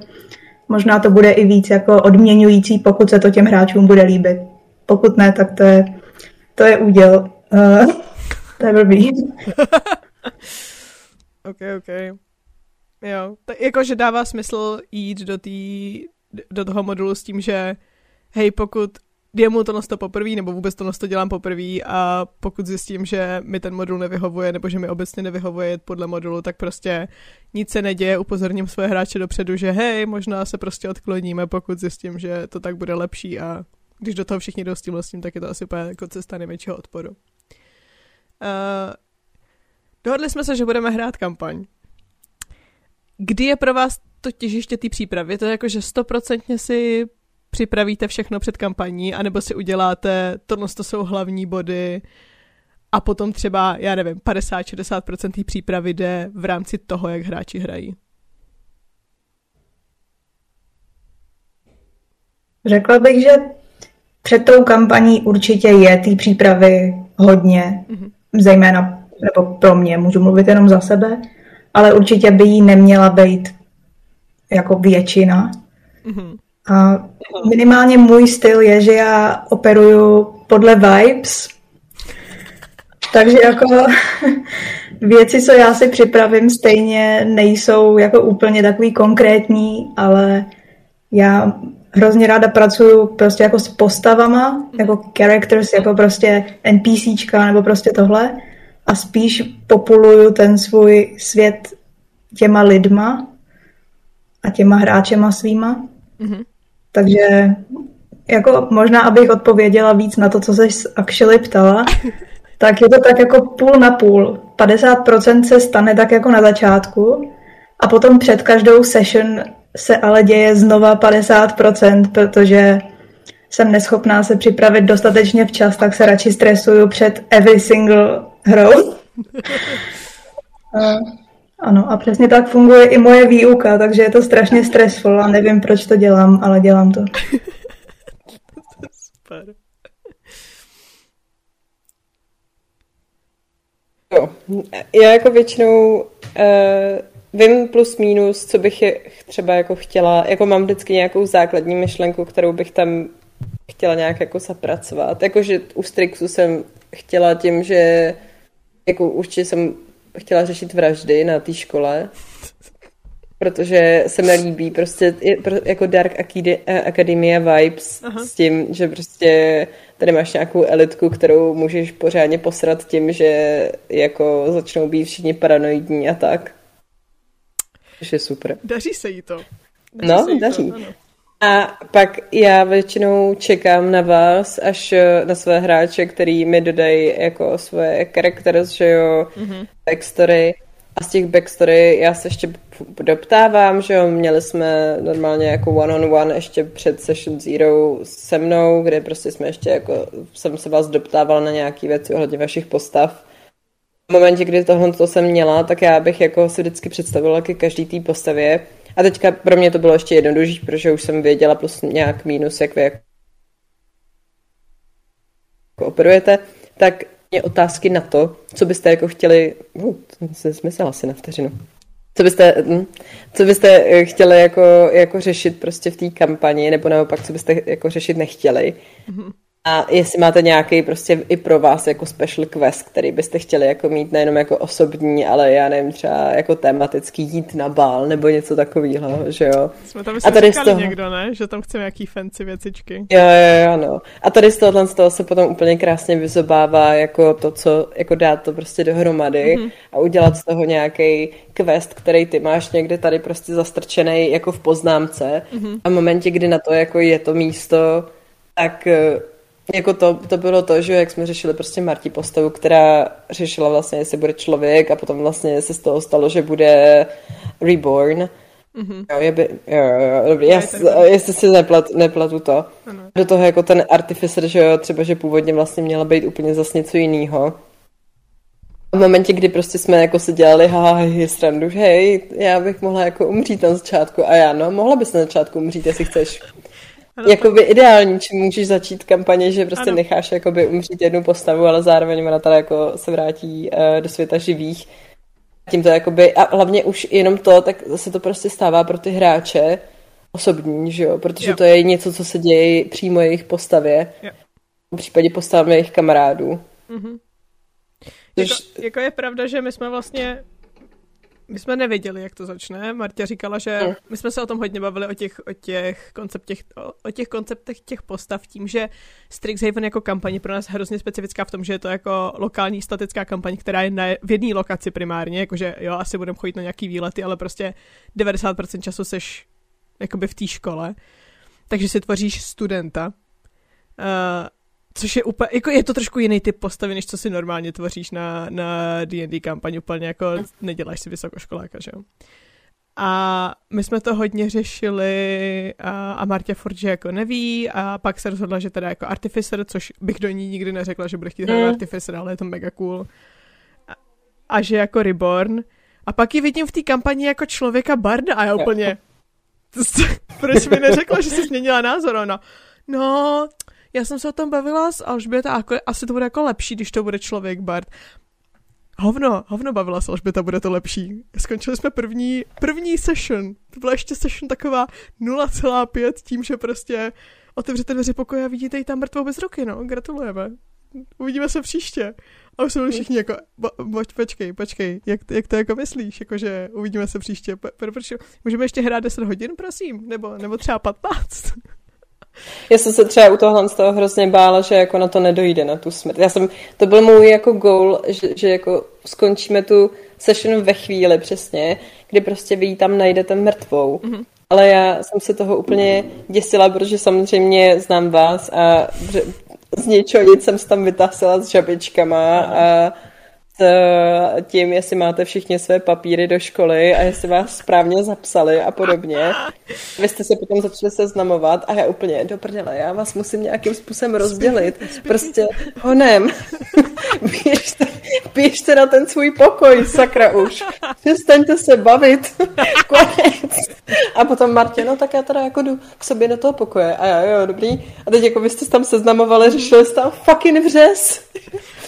možná to bude i víc jako odměňující, pokud se to těm hráčům bude líbit. Pokud ne, tak to je, to je úděl. Uh, to je blbý. *laughs* ok, ok. Jo, tak jakože dává smysl jít do, tý, do toho modulu s tím, že hej, pokud jemu to to poprvé, nebo vůbec to to dělám poprvé a pokud zjistím, že mi ten modul nevyhovuje, nebo že mi obecně nevyhovuje podle modulu, tak prostě nic se neděje, upozorním svoje hráče dopředu, že hej, možná se prostě odkloníme, pokud zjistím, že to tak bude lepší a když do toho všichni jdou s tím tak je to asi úplně jako cesta největšího odporu. Uh, dohodli jsme se, že budeme hrát kampaň. Kdy je pro vás to těžiště té přípravy? Je to jako, že stoprocentně si připravíte všechno před kampaní, anebo si uděláte, tohle to jsou hlavní body a potom třeba, já nevím, 50-60% té přípravy jde v rámci toho, jak hráči hrají. Řekla bych, že před tou kampaní určitě je té přípravy hodně, mm-hmm. Zejména, nebo pro mě, můžu mluvit jenom za sebe, ale určitě by jí neměla být jako většina. Mm-hmm. A minimálně můj styl je, že já operuju podle vibes, takže jako *laughs* věci, co já si připravím, stejně nejsou jako úplně takový konkrétní, ale já hrozně ráda pracuju prostě jako s postavama, jako characters, jako prostě NPCčka nebo prostě tohle a spíš populuju ten svůj svět těma lidma a těma hráčema svýma. Mm-hmm. Takže jako možná, abych odpověděla víc na to, co jsi actually ptala, *laughs* tak je to tak jako půl na půl. 50% se stane tak jako na začátku a potom před každou session se ale děje znova 50%, protože jsem neschopná se připravit dostatečně včas, tak se radši stresuju před every single hrou. *laughs* Ano, a přesně tak funguje i moje výuka, takže je to strašně stressful a nevím, proč to dělám, ale dělám to. Super. Jo, já jako většinou uh, vím plus minus, co bych je třeba jako chtěla, jako mám vždycky nějakou základní myšlenku, kterou bych tam chtěla nějak jako zapracovat. Jakože u Strixu jsem chtěla tím, že jako určitě jsem chtěla řešit vraždy na té škole, protože se mi líbí prostě jako Dark Academia vibes Aha. s tím, že prostě tady máš nějakou elitku, kterou můžeš pořádně posrat tím, že jako začnou být všichni paranoidní a tak. Což je super. Daří se jí to. Daří no, jí daří. To, A pak já většinou čekám na vás, až na své hráče, který mi dodají jako svoje characters, že jo, mm-hmm backstory. A z těch backstory já se ještě doptávám, že jo, měli jsme normálně jako one-on-one on one ještě před Session Zero se mnou, kde prostě jsme ještě jako, jsem se vás doptával na nějaké věci ohledně vašich postav. V momentě, kdy tohle to jsem měla, tak já bych jako si vždycky představila ke každý té postavě. A teďka pro mě to bylo ještě jednodušší, protože už jsem věděla plus nějak mínus, jak vy jako operujete, tak mě otázky na to, co byste jako chtěli, uh, jsem smysl asi na vteřinu, co byste, hm, co byste eh, chtěli jako, jako řešit prostě v té kampani, nebo naopak, co byste jako řešit nechtěli. Mm-hmm. A jestli máte nějaký prostě i pro vás jako special quest, který byste chtěli jako mít nejenom jako osobní, ale já nevím, třeba jako tematický jít na bál nebo něco takového, že jo. Jsme tam a tady z toho... někdo, ne? Že tam chceme nějaký fancy věcičky. Jo, jo, jo, no. A tady z tohohle z toho se potom úplně krásně vyzobává jako to, co, jako dát to prostě dohromady mm-hmm. a udělat z toho nějaký quest, který ty máš někde tady prostě zastrčený jako v poznámce mm-hmm. a v momentě, kdy na to jako je to místo, tak jako to, to bylo to, že jak jsme řešili prostě Marti postavu, která řešila vlastně, jestli bude člověk a potom vlastně se z toho stalo, že bude reborn. Mm-hmm. Jo, je by, jo, jo, dobrý, já, jestli si neplat, neplatu to. Ano. Do toho jako ten artificer, že jo, třeba, že původně vlastně měla být úplně zase něco jiného. V momentě, kdy prostě jsme jako si dělali, haha, hej, strandu, hej, já bych mohla jako umřít na začátku. A já, no, mohla bys na začátku umřít, jestli chceš. Jakoby ideální, čím můžeš začít kampaně, že prostě ano. necháš jakoby umřít jednu postavu, ale zároveň ona teda jako se vrátí uh, do světa živých. Tím to jakoby, a hlavně už jenom to, tak se to prostě stává pro ty hráče osobní, že jo, protože jo. to je něco, co se děje přímo jejich postavě. Jo. V případě postavami jejich kamarádů. Mm-hmm. Což... Jako, jako je pravda, že my jsme vlastně my jsme nevěděli, jak to začne. Marta říkala, že mm. my jsme se o tom hodně bavili, o těch, o těch, konceptech, o, o těch konceptech těch postav, tím, že Strixhaven jako kampaň pro nás hrozně specifická v tom, že je to jako lokální statická kampaň, která je na, v jedné lokaci primárně, jakože jo, asi budeme chodit na nějaký výlety, ale prostě 90% času seš jakoby v té škole. Takže si tvoříš studenta. Uh, Což je úplně, jako je to trošku jiný typ postavy, než co si normálně tvoříš na, na D&D kampaň, úplně jako neděláš si vysokoškoláka, že jo. A my jsme to hodně řešili a, a Martě furt, že jako neví a pak se rozhodla, že teda jako Artificer, což bych do ní nikdy neřekla, že bude chtít hrát mm. Artificer, ale je to mega cool. A, a že jako Reborn. A pak ji vidím v té kampani jako člověka barda a já úplně... Proč mi neřekla, že jsi změnila názor? Ona, no, já jsem se o tom bavila s Alžběta a jako, asi to bude jako lepší, když to bude člověk Bart. Hovno, hovno bavila se Alžběta, bude to lepší. Skončili jsme první, první session. To byla ještě session taková 0,5 tím, že prostě otevřete dveře pokoje a vidíte ji tam mrtvou bez ruky, no. Gratulujeme. Uvidíme se příště. A už jsme všichni jako, bo, počkej, počkej, jak, jak to jako myslíš, jakože uvidíme se příště. Proč? Můžeme ještě hrát 10 hodin, prosím? Nebo, nebo třeba 15? Já jsem se třeba u tohle z toho hrozně bála, že jako na to nedojde, na tu smrt. Já jsem, to byl můj jako goal, že, že jako skončíme tu session ve chvíli přesně, kdy prostě vy tam najdete mrtvou. Mm-hmm. Ale já jsem se toho úplně děsila, protože samozřejmě znám vás a z něčeho nic jsem se tam vytasila s žabičkama a tím, jestli máte všichni své papíry do školy a jestli vás správně zapsali a podobně. Vy jste se potom začali seznamovat a já úplně, do prdele, já vás musím nějakým způsobem rozdělit. Prostě honem. *laughs* běžte, běžte na ten svůj pokoj, sakra už. Přestaňte se bavit. *laughs* Konec. A potom Martě, no tak já teda jako jdu k sobě do toho pokoje. A já, jo, dobrý. A teď jako vy jste tam seznamovali, řešili jste tam fucking vřes.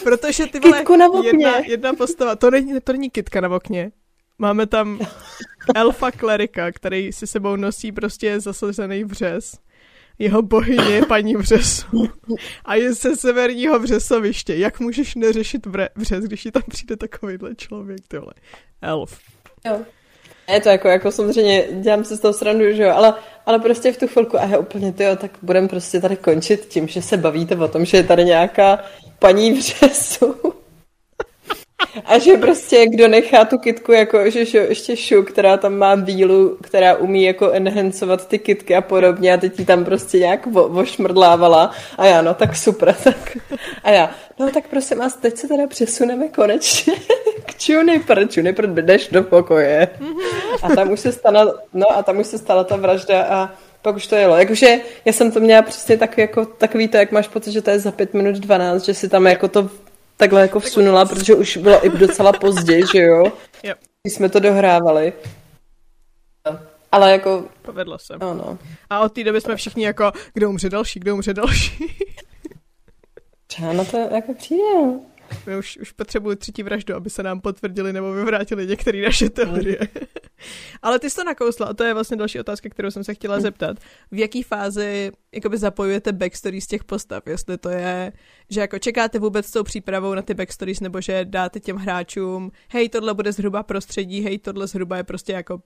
Protože ty vole, jedna, jedna postava, to není, to není kitka na okně. Máme tam *laughs* elfa klerika, který si sebou nosí prostě zasazený vřes. Jeho bohyně je paní vřesu. A je ze severního vřesoviště. Jak můžeš neřešit vřes, když ti tam přijde takovýhle člověk, tyhle. Elf. Jo. Je to jako, jako samozřejmě, dělám se z toho srandu, že jo, ale, ale prostě v tu chvilku, a je úplně, tyjo, tak budeme prostě tady končit tím, že se bavíte o tom, že je tady nějaká paní v řesu. A že prostě kdo nechá tu kitku jako, že šo, ještě šu, která tam má bílu, která umí jako enhancovat ty kitky a podobně a teď ji tam prostě nějak vo, vošmrdlávala a já, no tak super, *laughs* tak. A já, no tak prosím vás, teď se teda přesuneme konečně *laughs* k Juniper, Juniper, jdeš do pokoje. A tam už se stala, no a tam už se stala ta vražda a pak už to jelo. Jakože já jsem to měla přesně tak, jako, takový to, jak máš pocit, že to je za pět minut 12, že si tam jako to takhle jako vsunula, protože už bylo i docela pozdě, že jo? Yep. Když jsme to dohrávali. Ale jako... Povedlo se. No, no. A od té doby jsme všichni jako, kdo umře další, kdo umře další. Třeba na to jako přijde. My už, už potřebuji třetí vraždu, aby se nám potvrdili nebo vyvrátili některé naše teorie. *laughs* Ale ty jsi to nakousla a to je vlastně další otázka, kterou jsem se chtěla zeptat. V jaký fázi jakoby zapojujete backstory z těch postav? Jestli to je, že jako čekáte vůbec s tou přípravou na ty backstories, nebo že dáte těm hráčům, hej, tohle bude zhruba prostředí, hej, tohle zhruba je prostě jako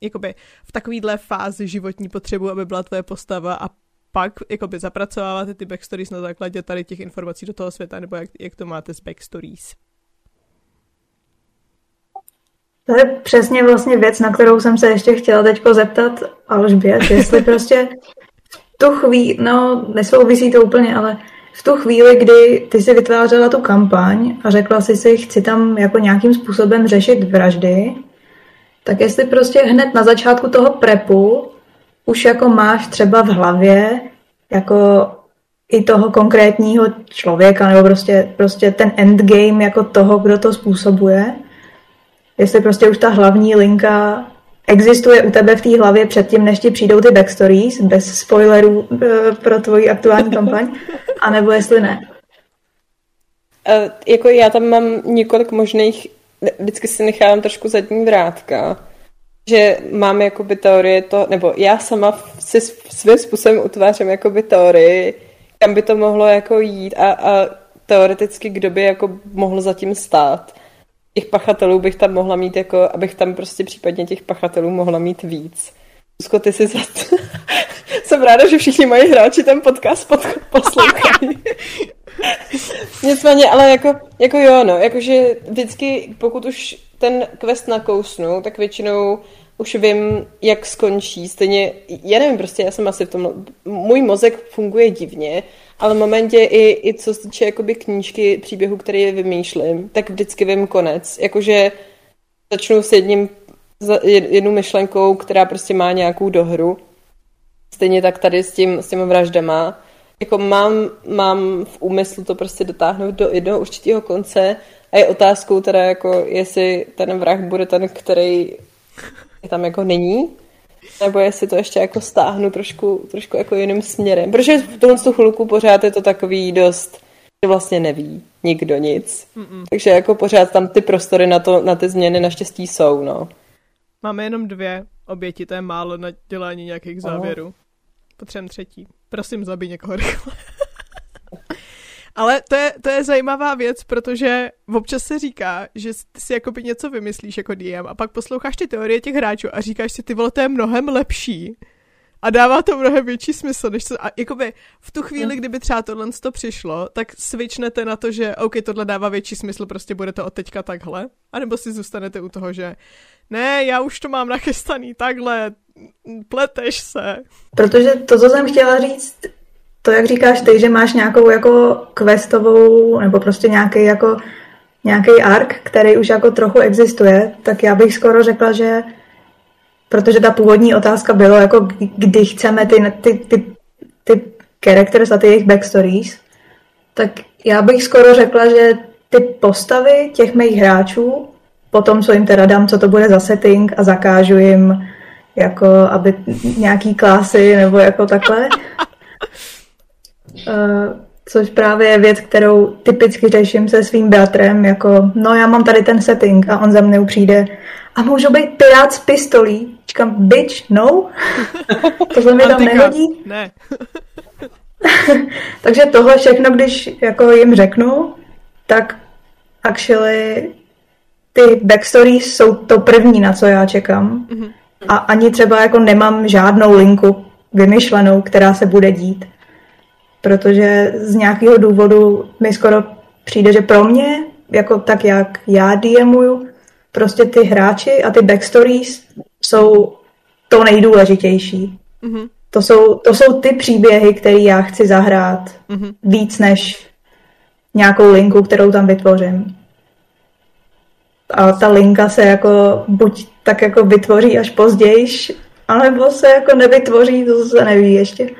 jakoby v takovýhle fázi životní potřebu, aby byla tvoje postava a pak jakoby zapracováváte ty backstories na základě tady těch informací do toho světa, nebo jak, jak to máte s backstories? To je přesně vlastně věc, na kterou jsem se ještě chtěla teď zeptat Alžbět, jestli *laughs* prostě v tu chvíli, no nesouvisí to úplně, ale v tu chvíli, kdy ty si vytvářela tu kampaň a řekla si si, chci tam jako nějakým způsobem řešit vraždy, tak jestli prostě hned na začátku toho prepu už jako máš třeba v hlavě jako i toho konkrétního člověka, nebo prostě, prostě ten endgame jako toho, kdo to způsobuje, jestli prostě už ta hlavní linka existuje u tebe v té hlavě předtím, než ti přijdou ty backstories, bez spoilerů e, pro tvoji aktuální *laughs* kampaň, anebo jestli ne. Uh, jako já tam mám několik možných, vždycky si nechávám trošku zadní vrátka, že mám jakoby teorie to, nebo já sama si svým způsobem utvářím jakoby teorii, kam by to mohlo jako jít a, a teoreticky kdo by jako mohl zatím stát. Těch pachatelů bych tam mohla mít jako, abych tam prostě případně těch pachatelů mohla mít víc. Zuzko, ty si za to... *laughs* Jsem ráda, že všichni mají hráči ten podcast pod... poslouchají. *laughs* Nicméně, ale jako, jako jo, no, jakože vždycky, pokud už ten quest nakousnu, tak většinou už vím, jak skončí. Stejně, já nevím, prostě já jsem asi v tom, můj mozek funguje divně, ale v momentě i, i co se týče jakoby knížky, příběhu, který vymýšlím, tak vždycky vím konec. Jakože začnu s jedním, jednou myšlenkou, která prostě má nějakou dohru. Stejně tak tady s, tím, s těma vraždama. Jako mám, mám v úmyslu to prostě dotáhnout do jednoho určitého konce a je otázkou teda jako, jestli ten vrah bude ten, který tam jako není, nebo jestli to ještě jako stáhnu trošku, trošku jako jiným směrem. Protože v tomhle tu chvilku pořád je to takový dost, že vlastně neví nikdo nic. Mm-mm. Takže jako pořád tam ty prostory na, to, na ty změny naštěstí jsou, no. Máme jenom dvě oběti, to je málo na dělání nějakých závěrů. Potřebujeme třetí. Prosím, zabij někoho rychle. *laughs* Ale to je, to je zajímavá věc, protože občas se říká, že ty si jakoby něco vymyslíš jako DM a pak posloucháš ty teorie těch hráčů a říkáš si, ty vole, to je mnohem lepší. A dává to mnohem větší smysl, než to, a jakoby v tu chvíli, kdyby třeba tohle to přišlo, tak switchnete na to, že OK, tohle dává větší smysl, prostě bude to od teďka takhle, anebo si zůstanete u toho, že ne, já už to mám nachystaný takhle, pleteš se. Protože to, co jsem chtěla říct, to, jak říkáš ty, že máš nějakou jako questovou, nebo prostě nějaký jako nějaký ark, který už jako trochu existuje, tak já bych skoro řekla, že protože ta původní otázka bylo, jako kdy chceme ty, ty, ty, ty characters a ty jejich backstories, tak já bych skoro řekla, že ty postavy těch mých hráčů, potom co jim teda dám, co to bude za setting a zakážu jim jako, aby nějaký klasy nebo jako takhle, *laughs* což právě je věc, kterou typicky řeším se svým bratrem, jako no já mám tady ten setting a on za mnou přijde a můžu být pirát s pistolí. Říkám, bitch, no. *laughs* Tohle mi tam nehodí. Ne. *laughs* Takže tohle všechno, když jako jim řeknu, tak actually ty backstories jsou to první, na co já čekám. Mm-hmm. A ani třeba jako nemám žádnou linku vymyšlenou, která se bude dít protože z nějakého důvodu mi skoro přijde, že pro mě, jako tak jak já DMuju, prostě ty hráči a ty backstories jsou to nejdůležitější. Mm-hmm. To, jsou, to jsou ty příběhy, které já chci zahrát mm-hmm. víc než nějakou linku, kterou tam vytvořím. A ta linka se jako buď tak jako vytvoří až později, anebo se jako nevytvoří, to se neví ještě.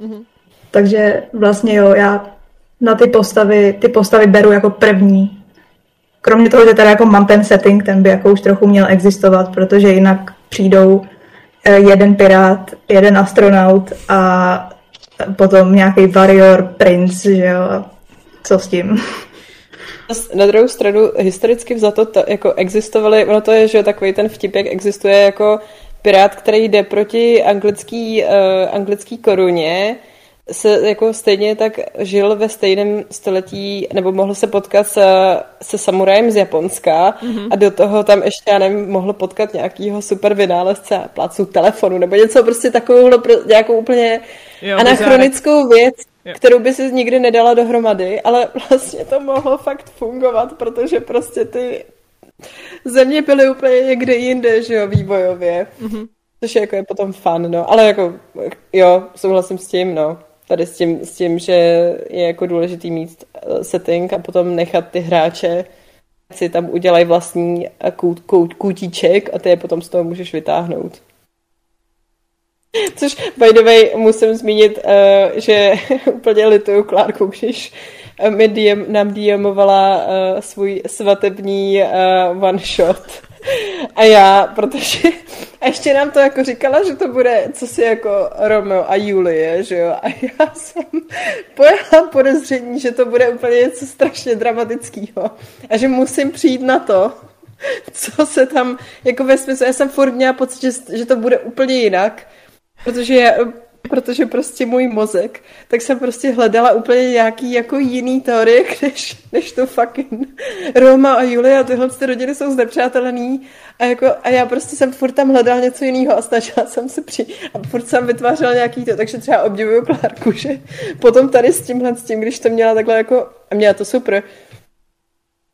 Mm-hmm. Takže vlastně jo, já na ty postavy, ty postavy beru jako první. Kromě toho, že teda jako mám ten setting, ten by jako už trochu měl existovat, protože jinak přijdou eh, jeden pirát, jeden astronaut a potom nějaký warrior prince, že jo, co s tím. Na druhou stranu, historicky vzato to, jako existovaly, ono to je, že takový ten vtip, jak existuje jako pirát, který jde proti anglický, uh, anglický koruně, se jako stejně tak žil ve stejném století, nebo mohl se potkat se, se samurajem z Japonska mm-hmm. a do toho tam ještě, já nevím, mohl potkat nějakýho super vynálezce a plácnu telefonu, nebo něco prostě takovou nějakou úplně jo, anachronickou věc, jo. kterou by si nikdy nedala dohromady, ale *laughs* vlastně to mohlo fakt fungovat, protože prostě ty země byly úplně někde jinde, že jo, vývojově. Mm-hmm. Což je jako je potom fun, no. Ale jako, jo, souhlasím s tím, no tady s tím, s tím, že je jako důležitý mít eh, setting a potom nechat ty hráče si tam udělají vlastní eh, kůt, kůt, kůtíček a ty je potom z toho můžeš vytáhnout. Což, by the way, musím zmínit, uh, že *laughs* úplně lituju Klárku, když mi DM, nám DMovala uh, svůj svatební uh, one shot *laughs* a já, protože a ještě nám to jako říkala, že to bude co si jako Romeo a Julie, že jo? A já jsem pojela podezření, že to bude úplně něco strašně dramatického a že musím přijít na to, co se tam, jako ve smyslu, já jsem furt měla pocit, že, že to bude úplně jinak, protože protože prostě můj mozek, tak jsem prostě hledala úplně nějaký jako jiný teorie, *laughs* než, než to fucking Roma a Julia, tyhle ty rodiny jsou znepřátelený. A, jako, a já prostě jsem furt tam hledala něco jiného a snažila jsem se při... a furt jsem vytvářela nějaký to, takže třeba obdivuju Klárku, že potom tady s tímhle, s tím, když to měla takhle jako, a měla to super,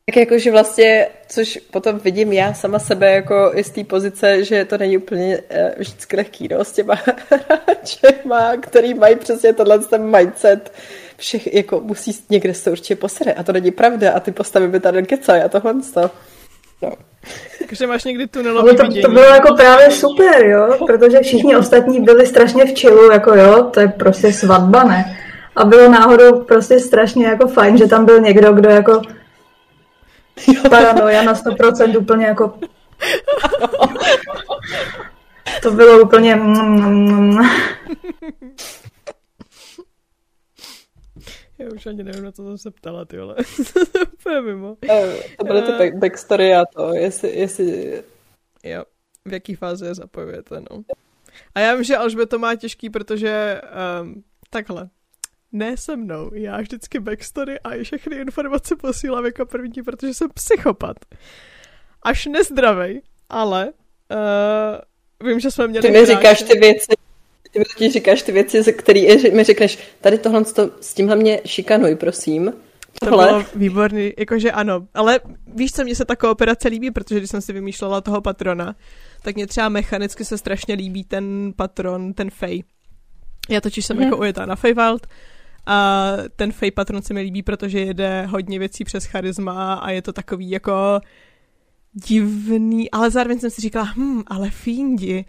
tak jakože vlastně, což potom vidím já sama sebe jako i z té pozice, že to není úplně uh, vždycky lehký, no, s těma *laughs* hráčema, který mají přesně tenhle ten mindset, všech, jako musí někde se určitě posere a to není pravda a ty postavy by tady kecají a tohle to. No. Takže máš někdy tunelový to, vidění. to bylo jako právě super, jo, protože všichni ostatní byli strašně v čilu, jako jo, to je prostě svatba, ne? A bylo náhodou prostě strašně jako fajn, že tam byl někdo, kdo jako Paranoja na 100% úplně jako... To bylo úplně... Já už ani nevím, na co jsem se ptala, ty vole. *laughs* úplně mimo. To byly ty back- backstory a to, jestli, jestli... Jo, v jaký fázi je zapojujete, no. A já vím, že Alžbět to má těžký, protože um, takhle, ne se mnou. Já vždycky backstory a všechny informace posílám jako první, protože jsem psychopat. Až nezdravej, ale uh, vím, že jsme měli... Ty mi říkáš ty věci, ty mi říkáš ty věci, ze který mi řekneš, tady tohle s tímhle mě šikanuj, prosím. Tohle. To bylo výborný, jakože ano. Ale víš, co mě se ta kooperace líbí, protože když jsem si vymýšlela toho patrona, tak mě třeba mechanicky se strašně líbí ten patron, ten Fej. Já totiž jsem mm-hmm. jako ujetá na Feywild a ten Fey Patron se mi líbí, protože jede hodně věcí přes charisma a je to takový jako divný, ale zároveň jsem si říkala, hm, ale Fíndi,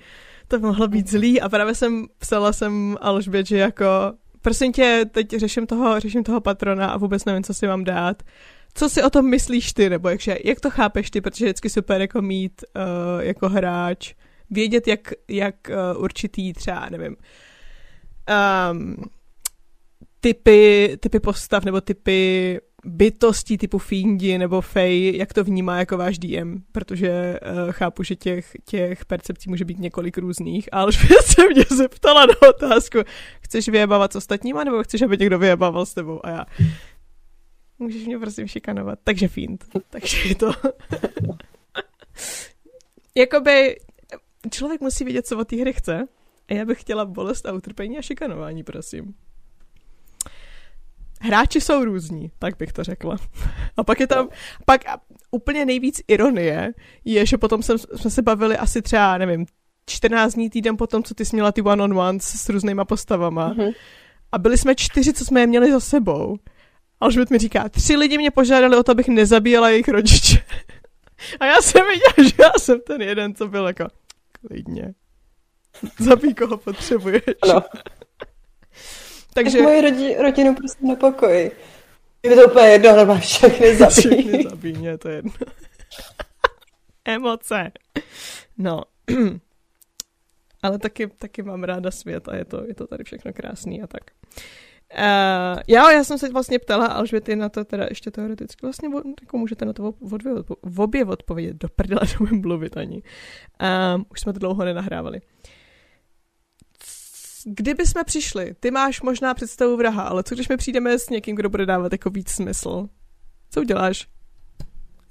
to mohlo být zlý. A právě jsem psala jsem Alžbět, že jako prosím tě, teď řeším toho, řeším toho patrona a vůbec nevím, co si mám dát. Co si o tom myslíš ty, nebo jakže, jak to chápeš ty, protože je vždycky super jako mít uh, jako hráč, vědět, jak, jak uh, určitý třeba, nevím, um, typy, typy postav nebo typy bytostí typu Fíndi nebo Fej, jak to vnímá jako váš DM, protože uh, chápu, že těch, těch percepcí může být několik různých, ale *laughs* se mě zeptala na otázku, chceš vyjebávat s ostatníma, nebo chceš, aby někdo vyjebával s tebou? A já, můžeš mě prosím šikanovat. Takže Fiend. Takže je to... *laughs* Jakoby člověk musí vědět, co od té hry chce. A já bych chtěla bolest a utrpení a šikanování, prosím. Hráči jsou různí, tak bych to řekla. A pak je tam, pak úplně nejvíc ironie je, že potom jsem, jsme se bavili asi třeba, nevím, 14 dní týden potom, co ty jsi měla ty one-on-ones s různýma postavama. Mm-hmm. A byli jsme čtyři, co jsme je měli za sebou. A Alžbět mi říká, tři lidi mě požádali o to, abych nezabíjela jejich rodiče. A já jsem viděla, že já jsem ten jeden, co byl jako, klidně. Zabij, koho potřebuješ. No. Takže... Tak moji rodi, rodinu prostě na pokoji. Je to úplně jedno, ale máš všechny *laughs* zabíjí. Všechny zabíjí, mě to jedno. *laughs* Emoce. No. *clears throat* ale taky, taky mám ráda svět a je to, je to tady všechno krásný a tak. Uh, jo, já jsem se vlastně ptala Alžběty na to teda ještě teoreticky. Vlastně jako můžete na to v, obě, v obě odpovědět. Do prdele *laughs* nemůžu mluvit ani. Um, už jsme to dlouho nenahrávali. Kdyby jsme přišli, ty máš možná představu vraha, ale co když my přijdeme s někým, kdo bude dávat jako víc smysl? Co uděláš?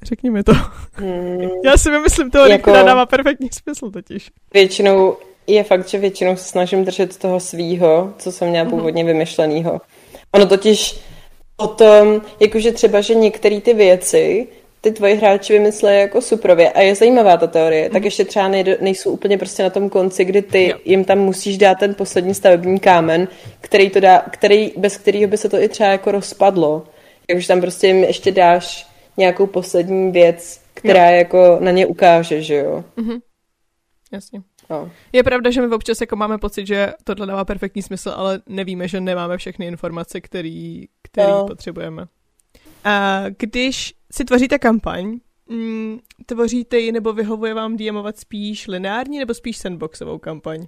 Řekni mi to. Hmm, Já si vymyslím teorii, jako... která dává perfektní smysl totiž. Většinou je fakt, že většinou se snažím držet toho svýho, co jsem měla mhm. původně vymyšlenýho. Ono totiž o tom, jakože třeba, že některé ty věci ty tvoji hráči vymysleli jako suprově a je zajímavá ta teorie, mm. tak mhm. ještě třeba nejde, nejsou úplně prostě na tom konci, kdy ty jo. jim tam musíš dát ten poslední stavební kámen, který to dá, který, bez kterého by se to i třeba jako rozpadlo. Jakože tam prostě jim ještě dáš nějakou poslední věc, která jo. jako na ně ukáže, že jo. Mm-hmm. Jasně. No. Je pravda, že my občas jako máme pocit, že tohle dává perfektní smysl, ale nevíme, že nemáme všechny informace, které no. potřebujeme. A když si tvoříte kampaň, mm, tvoříte ji nebo vyhovuje vám DMovat spíš lineární nebo spíš sandboxovou kampaň?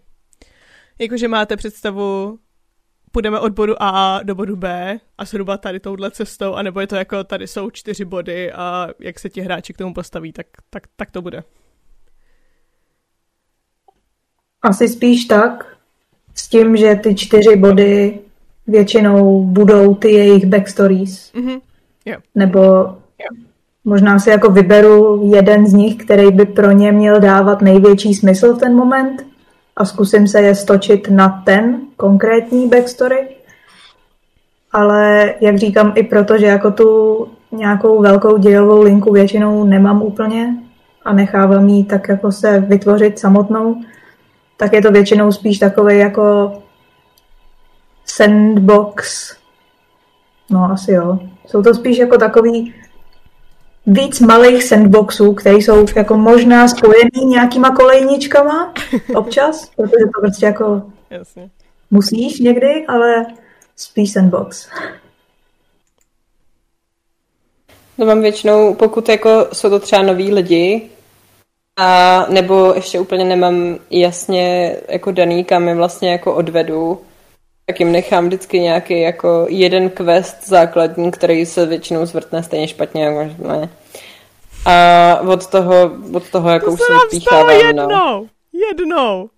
Jakože máte představu, půjdeme od bodu A do bodu B a zhruba tady touhle cestou, anebo je to jako tady jsou čtyři body a jak se ti hráči k tomu postaví, tak, tak, tak to bude. Asi spíš tak, s tím, že ty čtyři body většinou budou ty jejich backstories. Mm-hmm. Yeah. Nebo. Možná si jako vyberu jeden z nich, který by pro ně měl dávat největší smysl v ten moment a zkusím se je stočit na ten konkrétní backstory. Ale jak říkám, i proto, že jako tu nějakou velkou dějovou linku většinou nemám úplně a nechávám ji tak jako se vytvořit samotnou, tak je to většinou spíš takový jako sandbox. No asi jo. Jsou to spíš jako takový víc malých sandboxů, které jsou jako možná spojený nějakýma kolejničkama občas, *laughs* protože to prostě jako Jasně. musíš někdy, ale spíš sandbox. No mám většinou, pokud jako jsou to třeba noví lidi, a nebo ještě úplně nemám jasně jako daný, kam je vlastně jako odvedu, tak jim nechám vždycky nějaký jako jeden quest základní, který se většinou zvrtne stejně špatně, jako ne. A od toho, od toho jako to už se vypíchávám, no. jednou, no. jednou.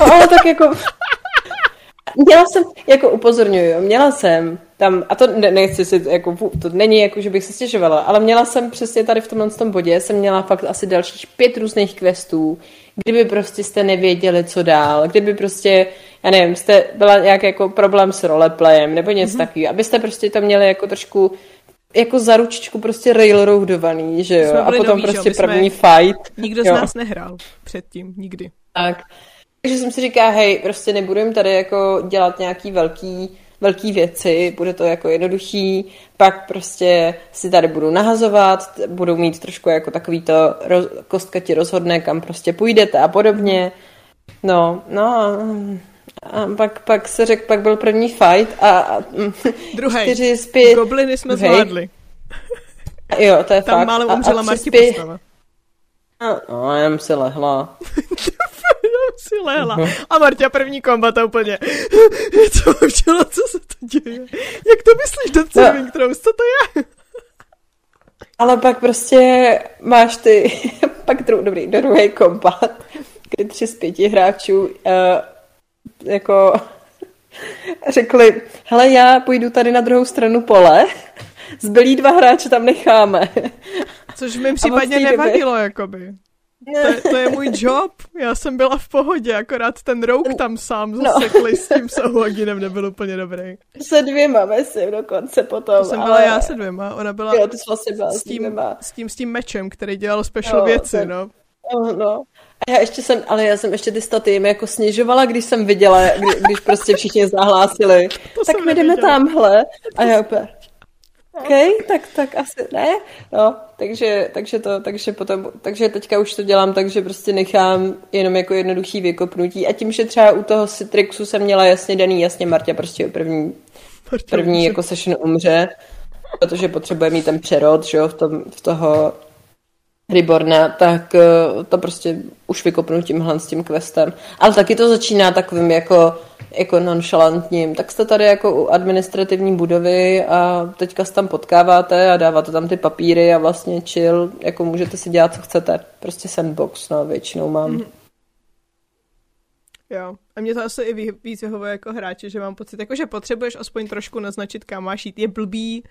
No, tak jako... *laughs* Měla jsem, jako upozorňuju, měla jsem tam, a to ne, nechci si, jako, to není jako, že bych se stěžovala, ale měla jsem přesně tady v tomhle tom bodě, jsem měla fakt asi dalších pět různých questů, kdyby prostě jste nevěděli, co dál, kdyby prostě, já nevím, jste byla nějaký jako problém s roleplayem nebo něco mm-hmm. takového, abyste prostě to měli jako trošku jako za ručičku prostě railroadovaný, že jo, a potom noví, prostě první fight. Nikdo jo. z nás nehrál předtím, nikdy. Tak. Takže jsem si říká, hej, prostě nebudem tady jako dělat nějaký velký velké věci, bude to jako jednoduchý, pak prostě si tady budu nahazovat, budu mít trošku jako takový to, roz, kostka ti rozhodne, kam prostě půjdete a podobně. No, no a pak, pak se řekl, pak byl první fight a, a *laughs* Druhý. čtyři zpět. Gobliny jsme Druhej. zvládli. Jo, to je Tam fakt. málem umřela Marti postava. No, no, jenom si lehla. *laughs* si lehla. A Marta první kombat úplně, *laughs* co udělala, co se to děje? Jak to myslíš, do Saving no. co to je? Ale pak prostě máš ty, *laughs* pak dru, dobrý, druhý kombat, kdy tři z pěti hráčů uh, jako *laughs* řekli, hele, já půjdu tady na druhou stranu pole, zbylí dva hráče tam necháme. Což mi případně nevadilo, doby... jakoby. To, to je můj job. Já jsem byla v pohodě, akorát ten rouk tam sám no. zasekli no. s tím Sauhaginem nebyl úplně dobrý. Se dvěma, myslím, dokonce potom. To jsem byla ale... já se dvěma, ona byla jo, ty vlastně byla s, tím, dvěma. s, tím, s tím mečem, který dělal special no, věci, ten... no. No, no. A já ještě jsem, ale já jsem ještě ty staty jim jako snižovala, když jsem viděla, kdy, když prostě všichni zahlásili. To tak my jdeme tamhle. A já úplně, OK, tak, tak asi ne. No, takže, takže to, takže potom, takže teďka už to dělám tak, že prostě nechám jenom jako jednoduchý vykopnutí a tím, že třeba u toho Citrixu jsem měla jasně daný, jasně Martě prostě první, první jako session umře, protože potřebuje mít ten přerod, že jo, v, tom, v toho Reborna, tak eh, to prostě už vykopnu tímhle s tím questem. Ale taky to začíná takovým jako, jako nonchalantním. Tak jste tady jako u administrativní budovy a teďka se tam potkáváte a dáváte tam ty papíry a vlastně chill, jako můžete si dělat, co chcete. Prostě sandbox, no, většinou mám. Mm-hmm. Jo. A mě to asi i víc vyhovuje jako hráče, že mám pocit, jako že potřebuješ aspoň trošku naznačit, kam máš jít. Je blbý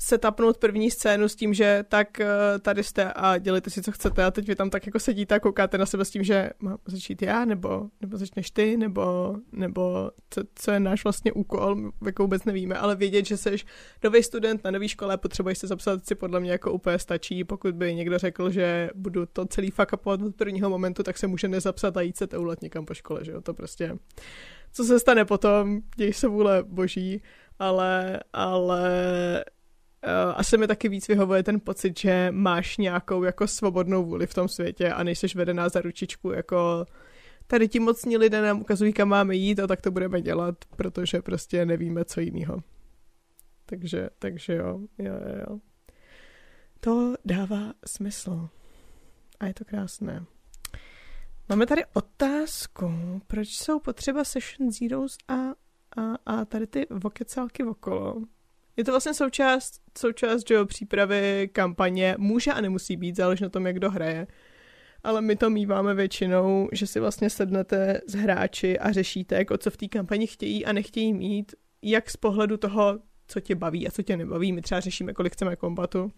se tapnout první scénu s tím, že tak eh, tady jste a dělejte si, co chcete a teď vy tam tak jako sedíte a koukáte na sebe s tím, že mám začít já, nebo, nebo začneš ty, nebo, nebo co, co je náš vlastně úkol, jako vůbec nevíme, ale vědět, že jsi nový student na nový škole, potřebuješ se zapsat si podle mě jako úplně stačí, pokud by někdo řekl, že budu to celý fuck upovat od prvního momentu, tak se může nezapsat a jít se teulat někam po škole, že jo, to prostě co se stane potom, děj se vůle boží, ale, ale asi mi taky víc vyhovuje ten pocit, že máš nějakou jako svobodnou vůli v tom světě a nejseš vedená za ručičku jako tady ti mocní lidé nám ukazují, kam máme jít a tak to budeme dělat, protože prostě nevíme, co jiného. Takže, takže jo, jo, jo, jo. To dává smysl. A je to krásné. Máme tady otázku, proč jsou potřeba session zeros a, a, a tady ty vokecálky okolo. Je to vlastně součást, součást že jo, přípravy kampaně. Může a nemusí být, záleží na tom, jak kdo hraje. Ale my to míváme většinou, že si vlastně sednete s hráči a řešíte, jako co v té kampani chtějí a nechtějí mít, jak z pohledu toho, co tě baví a co tě nebaví. My třeba řešíme, kolik chceme kombatu,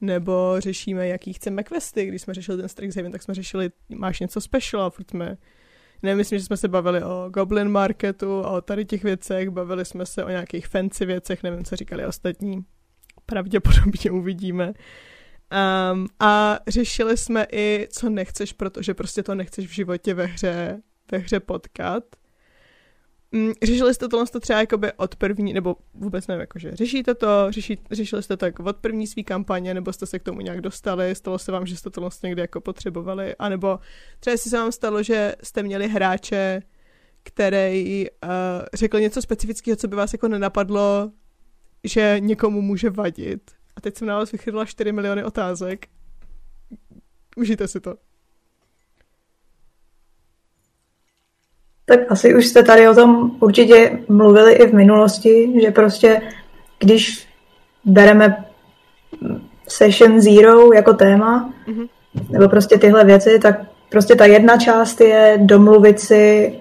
nebo řešíme, jaký chceme questy. Když jsme řešili ten Strixhaven, tak jsme řešili, máš něco special a furt jsme Nemyslím, že jsme se bavili o Goblin Marketu o tady těch věcech, bavili jsme se o nějakých fancy věcech, nevím, co říkali ostatní. Pravděpodobně uvidíme. Um, a řešili jsme i, co nechceš, protože prostě to nechceš v životě ve hře, ve hře potkat. Mm, řešili jste tohle třeba jakoby od první, nebo vůbec nevím, jakože řešíte to, řeší, řešili jste to od první svý kampaně, nebo jste se k tomu nějak dostali, stalo se vám, že jste tohle někdy jako potřebovali, anebo třeba jestli se vám stalo, že jste měli hráče, který uh, řekl něco specifického, co by vás jako nenapadlo, že někomu může vadit. A teď jsem na vás vychytla 4 miliony otázek. Užijte si to. Tak asi už jste tady o tom určitě mluvili i v minulosti, že prostě když bereme session zero jako téma, mm-hmm. nebo prostě tyhle věci, tak prostě ta jedna část je domluvit si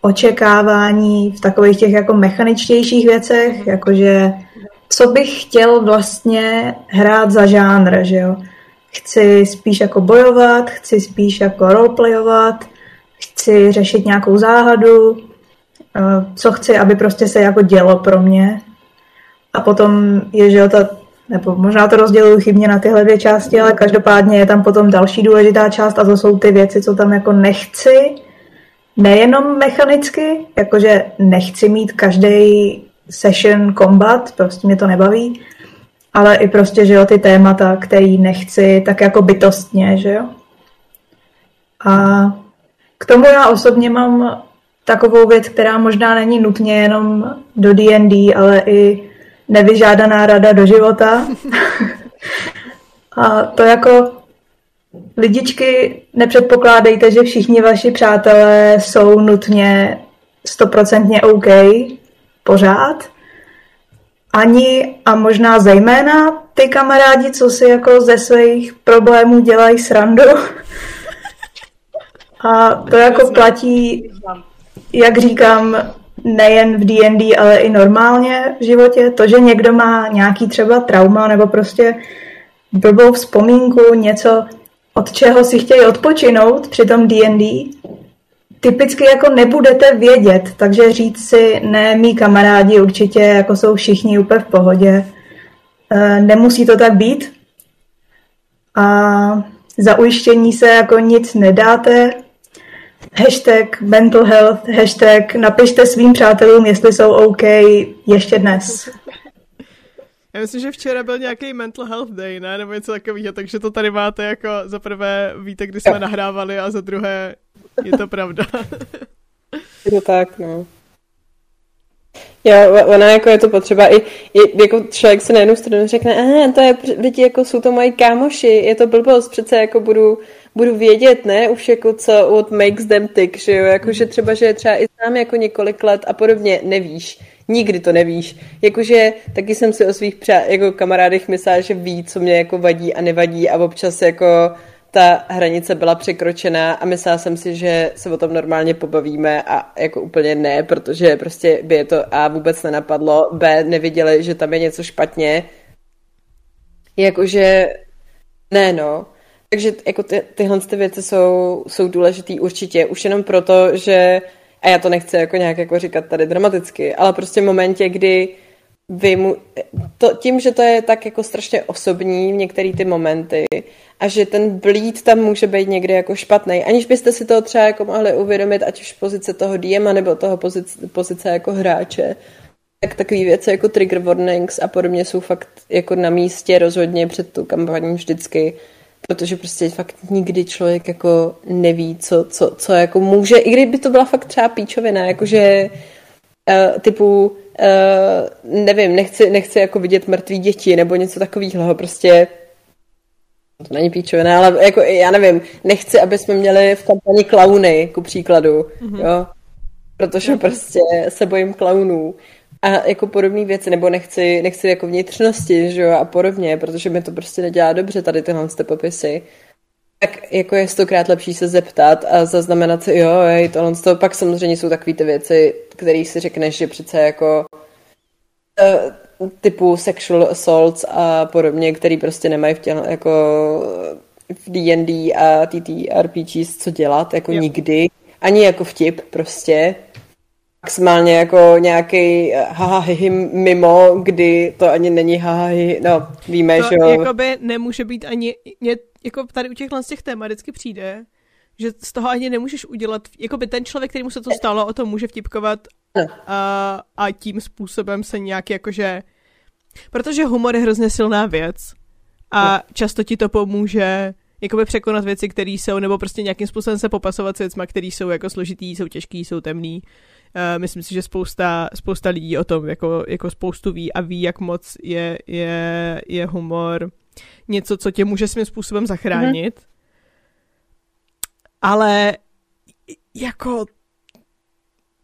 očekávání v takových těch jako mechaničtějších věcech, mm-hmm. jakože co bych chtěl vlastně hrát za žánr, že jo. Chci spíš jako bojovat, chci spíš jako roleplayovat, chci řešit nějakou záhadu, eh, co chci, aby prostě se jako dělo pro mě. A potom je, že ta, nebo možná to rozděluji chybně na tyhle dvě části, ale každopádně je tam potom další důležitá část a to jsou ty věci, co tam jako nechci, nejenom mechanicky, jakože nechci mít každý session combat, prostě mě to nebaví, ale i prostě, že jo, ty témata, který nechci, tak jako bytostně, že jo. A k tomu já osobně mám takovou věc, která možná není nutně jenom do D&D, ale i nevyžádaná rada do života. *laughs* A to jako lidičky nepředpokládejte, že všichni vaši přátelé jsou nutně stoprocentně OK pořád. Ani a možná zejména ty kamarádi, co si jako ze svých problémů dělají srandu, *laughs* a to jako platí, jak říkám, nejen v D&D, ale i normálně v životě. To, že někdo má nějaký třeba trauma nebo prostě blbou vzpomínku, něco, od čeho si chtějí odpočinout při tom D&D, typicky jako nebudete vědět, takže říct si, ne, mý kamarádi určitě jako jsou všichni úplně v pohodě. E, nemusí to tak být. A za ujištění se jako nic nedáte, Hashtag mental health, hashtag napište svým přátelům, jestli jsou OK ještě dnes. Já myslím, že včera byl nějaký mental health day, ne? Nebo něco takového, takže to tady máte jako za prvé víte, kdy jsme nahrávali a za druhé je to pravda. *laughs* je to tak, no. Jo, ona jako je to potřeba i, i jako člověk se na jednu stranu řekne, eh, to je, lidi jako jsou to moji kámoši, je to blbost, přece jako budu, budu vědět, ne, už jako co, what makes them tick, že jo, jakože třeba, že třeba i znám jako několik let a podobně, nevíš, nikdy to nevíš, jakože taky jsem si o svých přá, jako kamarádech myslela, že ví, co mě jako vadí a nevadí a občas jako ta hranice byla překročená a myslela jsem si, že se o tom normálně pobavíme a jako úplně ne, protože prostě by je to A vůbec nenapadlo, B neviděli, že tam je něco špatně. Jakože ne no. Takže jako ty, tyhle ty věci jsou, jsou důležitý určitě, už jenom proto, že a já to nechci jako nějak jako říkat tady dramaticky, ale prostě v momentě, kdy vy mu, to, tím, že to je tak jako strašně osobní v některé ty momenty a že ten blíd tam může být někdy jako špatný, aniž byste si to třeba jako mohli uvědomit, ať už pozice toho DM nebo toho pozice, pozice jako hráče, tak takové věci jako trigger warnings a podobně jsou fakt jako na místě rozhodně před tu kampaní vždycky, protože prostě fakt nikdy člověk jako neví, co, co, co jako může, i kdyby to byla fakt třeba píčovina, jakože uh, typu uh, nevím, nechci, nechci jako vidět mrtvý děti nebo něco takového, prostě to není píčovina, ale jako já nevím, nechci, aby jsme měli v kampani klauny, ku příkladu, mm-hmm. jo, protože prostě se bojím klaunů a jako podobné věci, nebo nechci, nechci jako vnitřnosti, že jo, a podobně, protože mi to prostě nedělá dobře tady tyhle ty popisy. Tak jako je stokrát lepší se zeptat a zaznamenat si, jo, hej, tohle to, pak samozřejmě jsou takové ty věci, které si řekneš, že přece jako uh, typu sexual assaults a podobně, který prostě nemají v těle, jako v D&D a TTRPGs co dělat, jako jo. nikdy. Ani jako vtip prostě maximálně jako nějaký eh, hahahi mimo, kdy to ani není hahahi, no víme, to že jo. jakoby nemůže být ani, mě, jako tady u těchhle z těch témat vždycky přijde, že z toho ani nemůžeš udělat, jako by ten člověk, který mu se to stalo, o tom může vtipkovat a, a tím způsobem se nějak jakože, protože humor je hrozně silná věc a často ti to pomůže jakoby překonat věci, které jsou, nebo prostě nějakým způsobem se popasovat s věcma, které jsou jako složitý, jsou těžký, jsou temný. Uh, myslím si, že spousta, spousta lidí o tom jako, jako spoustu ví a ví, jak moc je, je, je humor něco, co tě může svým způsobem zachránit. Mm-hmm. Ale jako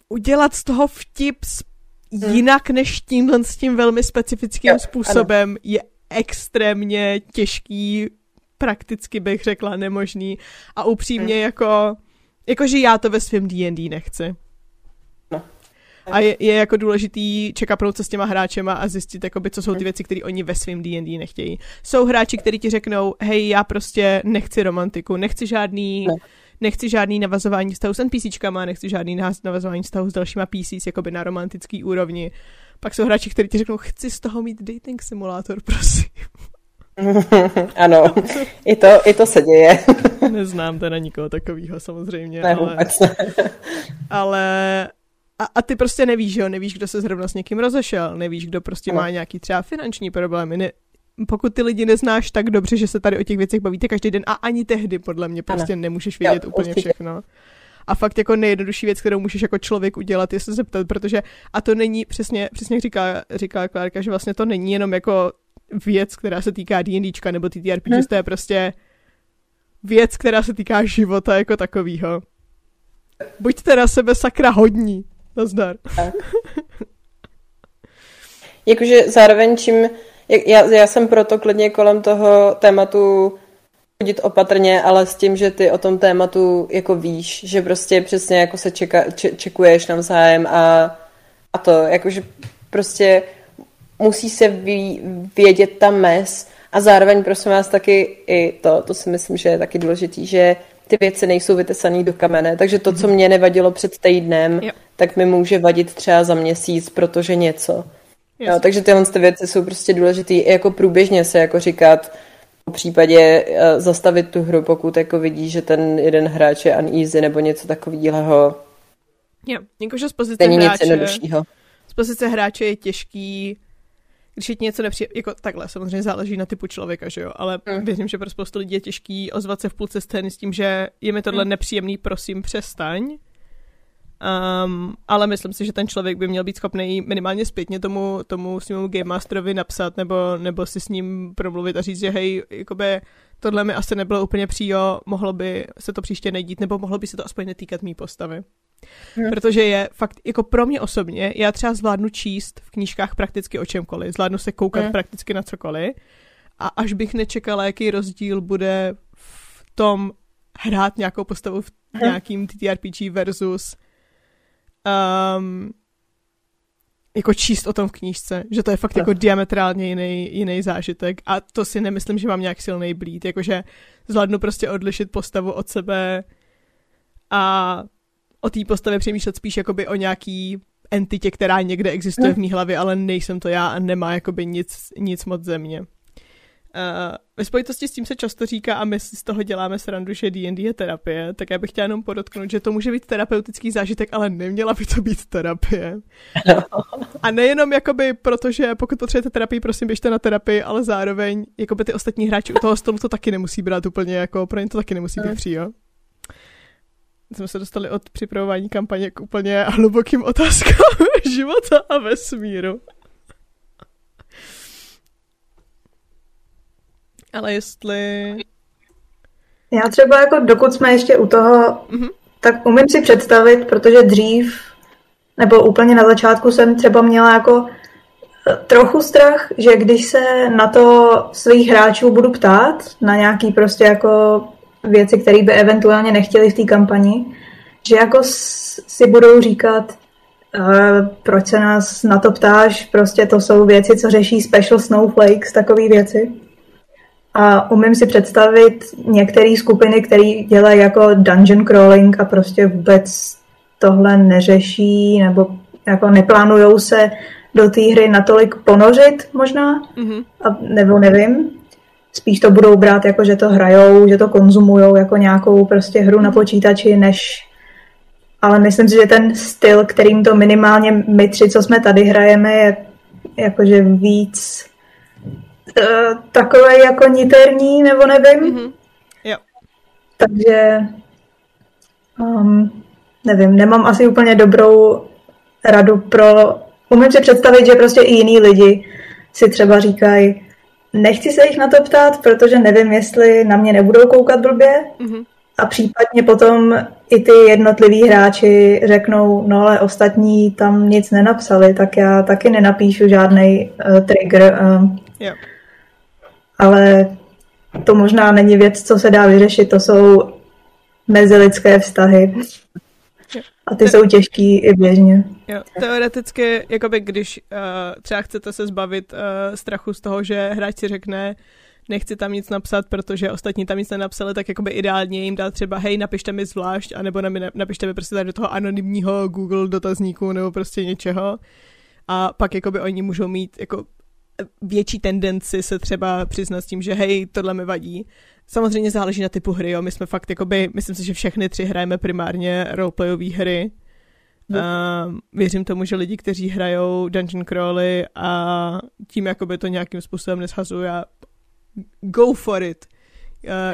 udělat z toho vtip mm. jinak než tímhle s tím velmi specifickým jo, způsobem ano. je extrémně těžký, prakticky bych řekla nemožný a upřímně mm. jako, jakože já to ve svém D&D nechci. A je, je jako důležitý checkupnout se s těma hráčema a zjistit, jakoby, co jsou ty věci, které oni ve svém D&D nechtějí. Jsou hráči, kteří ti řeknou, hej, já prostě nechci romantiku, nechci žádný... Ne. Nechci žádný navazování vztahu s NPCčkama, nechci žádný navazování vztahu s dalšíma PCs, jakoby na romantický úrovni. Pak jsou hráči, kteří ti řeknou, chci z toho mít dating simulátor, prosím. *laughs* ano, i to, i to se děje. Neznám teda nikoho takového samozřejmě. Ne, ale, ne. ale a, a ty prostě nevíš, že jo, nevíš, kdo se zrovna s někým rozešel, nevíš, kdo prostě no. má nějaký třeba finanční problémy, ne, pokud ty lidi neznáš tak dobře, že se tady o těch věcech bavíte každý den a ani tehdy podle mě prostě ano. nemůžeš vědět jo, úplně určitě. všechno. A fakt jako nejjednodušší věc, kterou můžeš jako člověk udělat, je se zeptat, protože a to není přesně, přesně říká, říká Klárka, že vlastně to není jenom jako věc, která se týká D&Dčka nebo TTRPG, hmm. to je prostě věc, která se týká života jako takového. Buďte na sebe sakra hodní. Nazdar. *laughs* Jakože zároveň čím, já, já jsem proto klidně kolem toho tématu chodit opatrně, ale s tím, že ty o tom tématu jako víš, že prostě přesně jako se čeka, če, čekuješ navzájem a, a to, jakože prostě musí se ví, vědět ta mez a zároveň prosím vás taky i to, to si myslím, že je taky důležitý, že ty věci nejsou vytesané do kamene, takže to, co mhm. mě nevadilo před týdnem, jo. tak mi může vadit třeba za měsíc, protože něco. Jo, takže tyhle ty věci jsou prostě důležité i jako průběžně se jako říkat, v případě uh, zastavit tu hru, pokud jako vidí, že ten jeden hráč je uneasy nebo něco takového. Jo, jakože z pozice hráče, z pozice hráče je těžký když je ti něco nepříjemné, jako takhle, samozřejmě záleží na typu člověka, že jo, ale mm. věřím, že pro spoustu lidí je těžký ozvat se v půlce scény s tím, že je mi tohle mm. nepříjemný, prosím, přestaň. Um, ale myslím si, že ten člověk by měl být schopný minimálně zpětně tomu, tomu svému Game Masterovi napsat nebo, nebo si s ním promluvit a říct, že hej, jakoby tohle mi asi nebylo úplně příjo, mohlo by se to příště nejdít, nebo mohlo by se to aspoň netýkat mý postavy. Hmm. Protože je fakt, jako pro mě osobně, já třeba zvládnu číst v knížkách prakticky o čemkoliv, zvládnu se koukat hmm. prakticky na cokoliv a až bych nečekala, jaký rozdíl bude v tom hrát nějakou postavu v hmm. nějakým TTRPG versus um, jako číst o tom v knížce, že to je fakt jako diametrálně jiný, jiný zážitek a to si nemyslím, že mám nějak silný blít, jakože zvládnu prostě odlišit postavu od sebe a o té postavě přemýšlet spíš jakoby o nějaký entitě, která někde existuje v mý hlavě, ale nejsem to já a nemá jakoby nic, nic moc ze mě. Uh, ve spojitosti s tím se často říká, a my si z toho děláme srandu, že D&D je terapie, tak já bych chtěla jenom podotknout, že to může být terapeutický zážitek, ale neměla by to být terapie. *laughs* A nejenom jakoby, protože pokud potřebujete terapii, prosím, běžte na terapii, ale zároveň jakoby ty ostatní hráči u toho stolu to taky nemusí brát úplně jako, pro ně to taky nemusí být příjo. Jsme se dostali od připravování kampaně k úplně hlubokým otázkám *laughs* života a vesmíru. ale jestli... Já třeba jako dokud jsme ještě u toho, mm-hmm. tak umím si představit, protože dřív, nebo úplně na začátku jsem třeba měla jako eh, trochu strach, že když se na to svých hráčů budu ptát, na nějaký prostě jako věci, které by eventuálně nechtěli v té kampani, že jako si budou říkat, uh, proč se nás na to ptáš, prostě to jsou věci, co řeší Special Snowflakes, takové věci. A umím si představit některé skupiny, které dělají jako dungeon crawling a prostě vůbec tohle neřeší nebo jako neplánujou se do té hry natolik ponořit možná, mm-hmm. a, nebo nevím. Spíš to budou brát jako, že to hrajou, že to konzumujou jako nějakou prostě hru na počítači, než... Ale myslím si, že ten styl, kterým to minimálně my tři, co jsme tady hrajeme, je jakože víc uh, takové jako niterní, nebo nevím. Mm-hmm. Jo. Takže um, nevím, nemám asi úplně dobrou radu pro... Umím si představit, že prostě i jiní lidi si třeba říkají, nechci se jich na to ptát, protože nevím, jestli na mě nebudou koukat blbě. Mm-hmm. A případně potom i ty jednotliví hráči řeknou, no ale ostatní tam nic nenapsali, tak já taky nenapíšu žádný uh, trigger. Uh, yeah ale to možná není věc, co se dá vyřešit, to jsou mezilidské vztahy. A ty jsou těžký i běžně. Jo, teoreticky, jakoby když uh, třeba chcete se zbavit uh, strachu z toho, že hráč si řekne, nechci tam nic napsat, protože ostatní tam nic nenapsali, tak jakoby ideálně jim dát třeba, hej, napište mi zvlášť, anebo napište mi prostě tady do toho anonymního Google dotazníku nebo prostě něčeho. A pak jakoby oni můžou mít jako větší tendenci se třeba přiznat s tím, že hej, tohle mi vadí. Samozřejmě záleží na typu hry, jo. My jsme fakt, jakoby, myslím si, že všechny tři hrajeme primárně roleplayové hry. No. Uh, věřím tomu, že lidi, kteří hrajou dungeon crawly a tím jakoby to nějakým způsobem neshazují a go for it.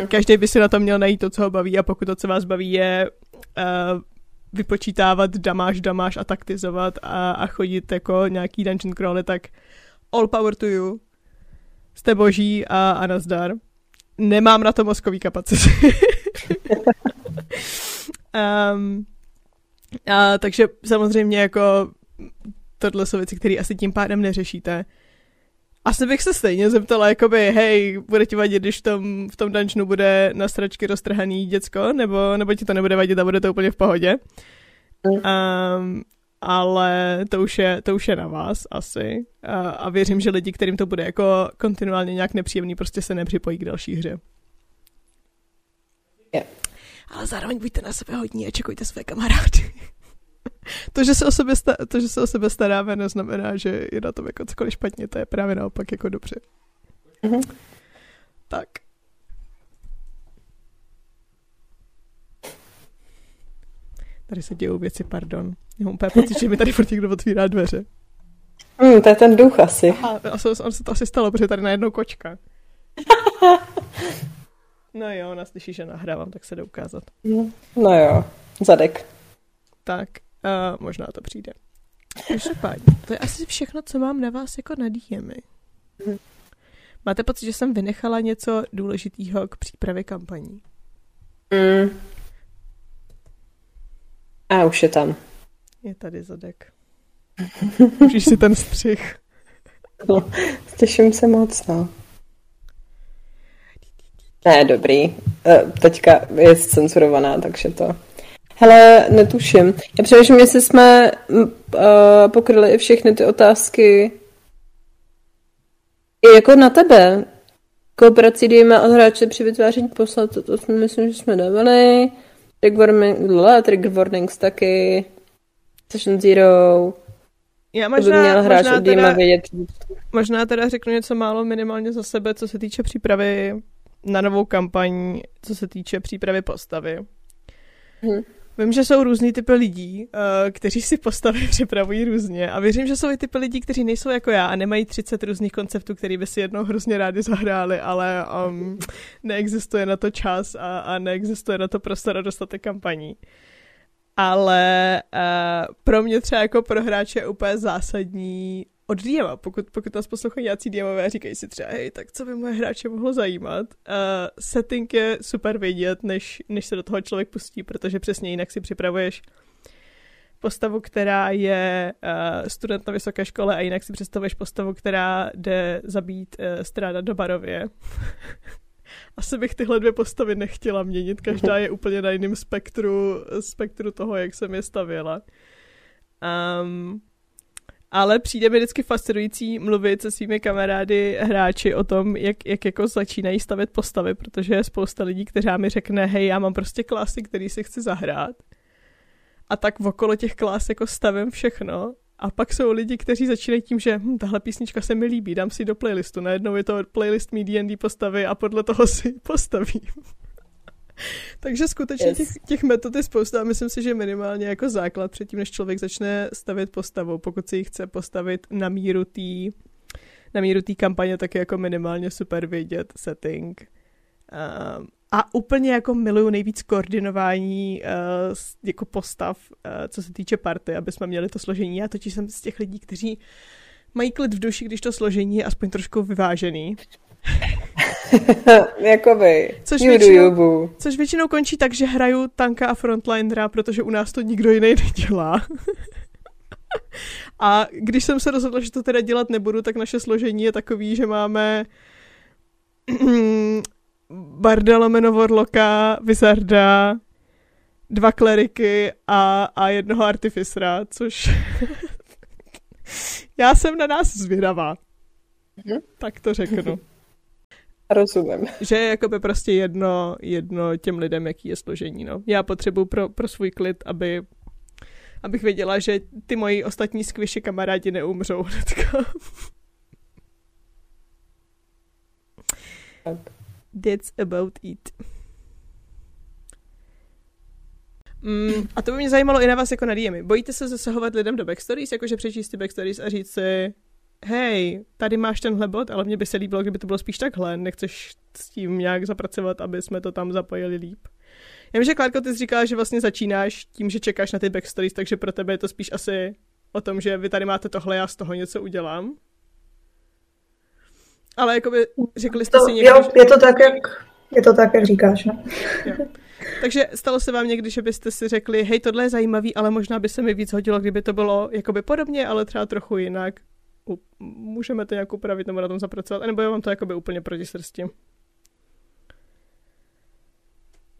Uh, každý by si na to měl najít to, co ho baví a pokud to, co vás baví, je uh, vypočítávat damáž, damáž a taktizovat a, a chodit jako nějaký dungeon crawly, tak all power to you. Jste boží a, a nazdar. Nemám na to mozkový kapacity. um, *laughs* a, takže samozřejmě jako tohle jsou věci, které asi tím pádem neřešíte. Asi bych se stejně zeptala, jakoby, hej, bude ti vadit, když v tom, v tom dungeonu bude na stračky roztrhaný děcko, nebo, nebo ti to nebude vadit a bude to úplně v pohodě. Um, ale to už je, to už je na vás asi. A, a věřím, že lidi, kterým to bude jako kontinuálně nějak nepříjemný, prostě se nepřipojí k další hře. Yeah. Ale zároveň buďte na sebe hodní a čekujte své kamarády. to, že se o sebe, sta- to, že se o sebe staráme, neznamená, že je na tom jako cokoliv špatně, to je právě naopak jako dobře. Mm-hmm. Tak. Tady se dějou věci, pardon. Já mám úplně pocit, že mi tady furt někdo otvírá dveře. Hmm, to je ten duch asi. Aha, on se to asi stalo, protože tady najednou kočka. *laughs* no jo, ona slyší, že nahrávám, tak se jde ukázat. No jo, zadek. Tak. Uh, možná to přijde. Každopádně, to je asi všechno, co mám na vás jako na DMy. Máte pocit, že jsem vynechala něco důležitého k přípravě kampaní? Mm. A už je tam. Je tady zadek. *laughs* Užíš si ten střih. No, těším se moc, no. Ne, dobrý. E, teďka je censurovaná, takže to... Hele, netuším. Já přemýšlím, jestli jsme uh, pokryli i všechny ty otázky i jako na tebe. Kooperaci dejme od hráče při vytváření posla, to, to myslím, že jsme dávali. Trigger, warning, trigger warnings taky. Session Zero. Já možná, by měl hráč možná, teda, vědět. možná teda řeknu něco málo minimálně za sebe, co se týče přípravy na novou kampaň, co se týče přípravy postavy. Hmm. Vím, že jsou různý typy lidí, uh, kteří si postavy *laughs* připravují různě a věřím, že jsou i typy lidí, kteří nejsou jako já a nemají 30 různých konceptů, který by si jednou hrozně rádi zahráli, ale um, *laughs* neexistuje na to čas a, a neexistuje na to prostor a dostatek kampaní. Ale uh, pro mě třeba jako pro hráče je úplně zásadní od DM, pokud, pokud nás poslouchají nějací DMové říkají si třeba, hej, tak co by moje hráče mohlo zajímat. Uh, setting je super vědět, než, než se do toho člověk pustí, protože přesně jinak si připravuješ postavu, která je uh, student na vysoké škole a jinak si představuješ postavu, která jde zabít uh, stráda do barově. *laughs* Asi bych tyhle dvě postavy nechtěla měnit, každá je úplně na jiném spektru, spektru toho, jak jsem je stavěla. Um, ale přijde mi vždycky fascinující mluvit se svými kamarády hráči o tom, jak, jak jako začínají stavět postavy, protože je spousta lidí, kteří mi řekne, hej, já mám prostě klasy, který si chci zahrát. A tak okolo těch klas jako stavím všechno. A pak jsou lidi, kteří začínají tím, že hm, tahle písnička se mi líbí, dám si do playlistu. Najednou je to playlist mý D&D postavy a podle toho *laughs* si postavím. *laughs* Takže skutečně yes. těch, těch metod je spousta a myslím si, že minimálně jako základ předtím, než člověk začne stavět postavu, pokud si ji chce postavit na míru té na míru té kampaně, tak je jako minimálně super vědět setting. Um, a úplně jako miluju nejvíc koordinování uh, jako postav, uh, co se týče party, aby jsme měli to složení. Já totiž jsem z těch lidí, kteří mají klid v duši, když to složení je aspoň trošku vyvážený. *laughs* Jakoby. Což většinou, což většinou končí tak, že hraju tanka a frontlinera, protože u nás to nikdo jiný *laughs* nedělá. a když jsem se rozhodla, že to teda dělat nebudu, tak naše složení je takový, že máme *clears throat* Barda lomeno Warlocka, Wizarda, dva kleriky a, a jednoho artificera, což *laughs* já jsem na nás zvědavá. Mhm. Tak to řeknu. Rozumím. Že je jakoby prostě jedno, jedno těm lidem, jaký je složení. No. Já potřebuji pro, pro svůj klid, aby, abych věděla, že ty moji ostatní skvěši kamarádi neumřou hnedka. That's about it. Mm, a to by mě zajímalo i na vás jako na DM. Bojíte se zasahovat lidem do backstories, jakože přečíst ty backstories a říct si, hej, tady máš tenhle bod, ale mně by se líbilo, kdyby to bylo spíš takhle, nechceš s tím nějak zapracovat, aby jsme to tam zapojili líp. Já vím, že Klárko, ty jsi říkala, že vlastně začínáš tím, že čekáš na ty backstories, takže pro tebe je to spíš asi o tom, že vy tady máte tohle, já z toho něco udělám. Ale jakoby řekli jste to, si někdy, jo, že... je to tak, jak, je to tak, jak říkáš, no. Takže stalo se vám někdy, že byste si řekli, hej, tohle je zajímavý, ale možná by se mi víc hodilo, kdyby to bylo jakoby podobně, ale třeba trochu jinak můžeme to nějak upravit nebo na tom zapracovat, nebo je vám to jakoby úplně proti srsti?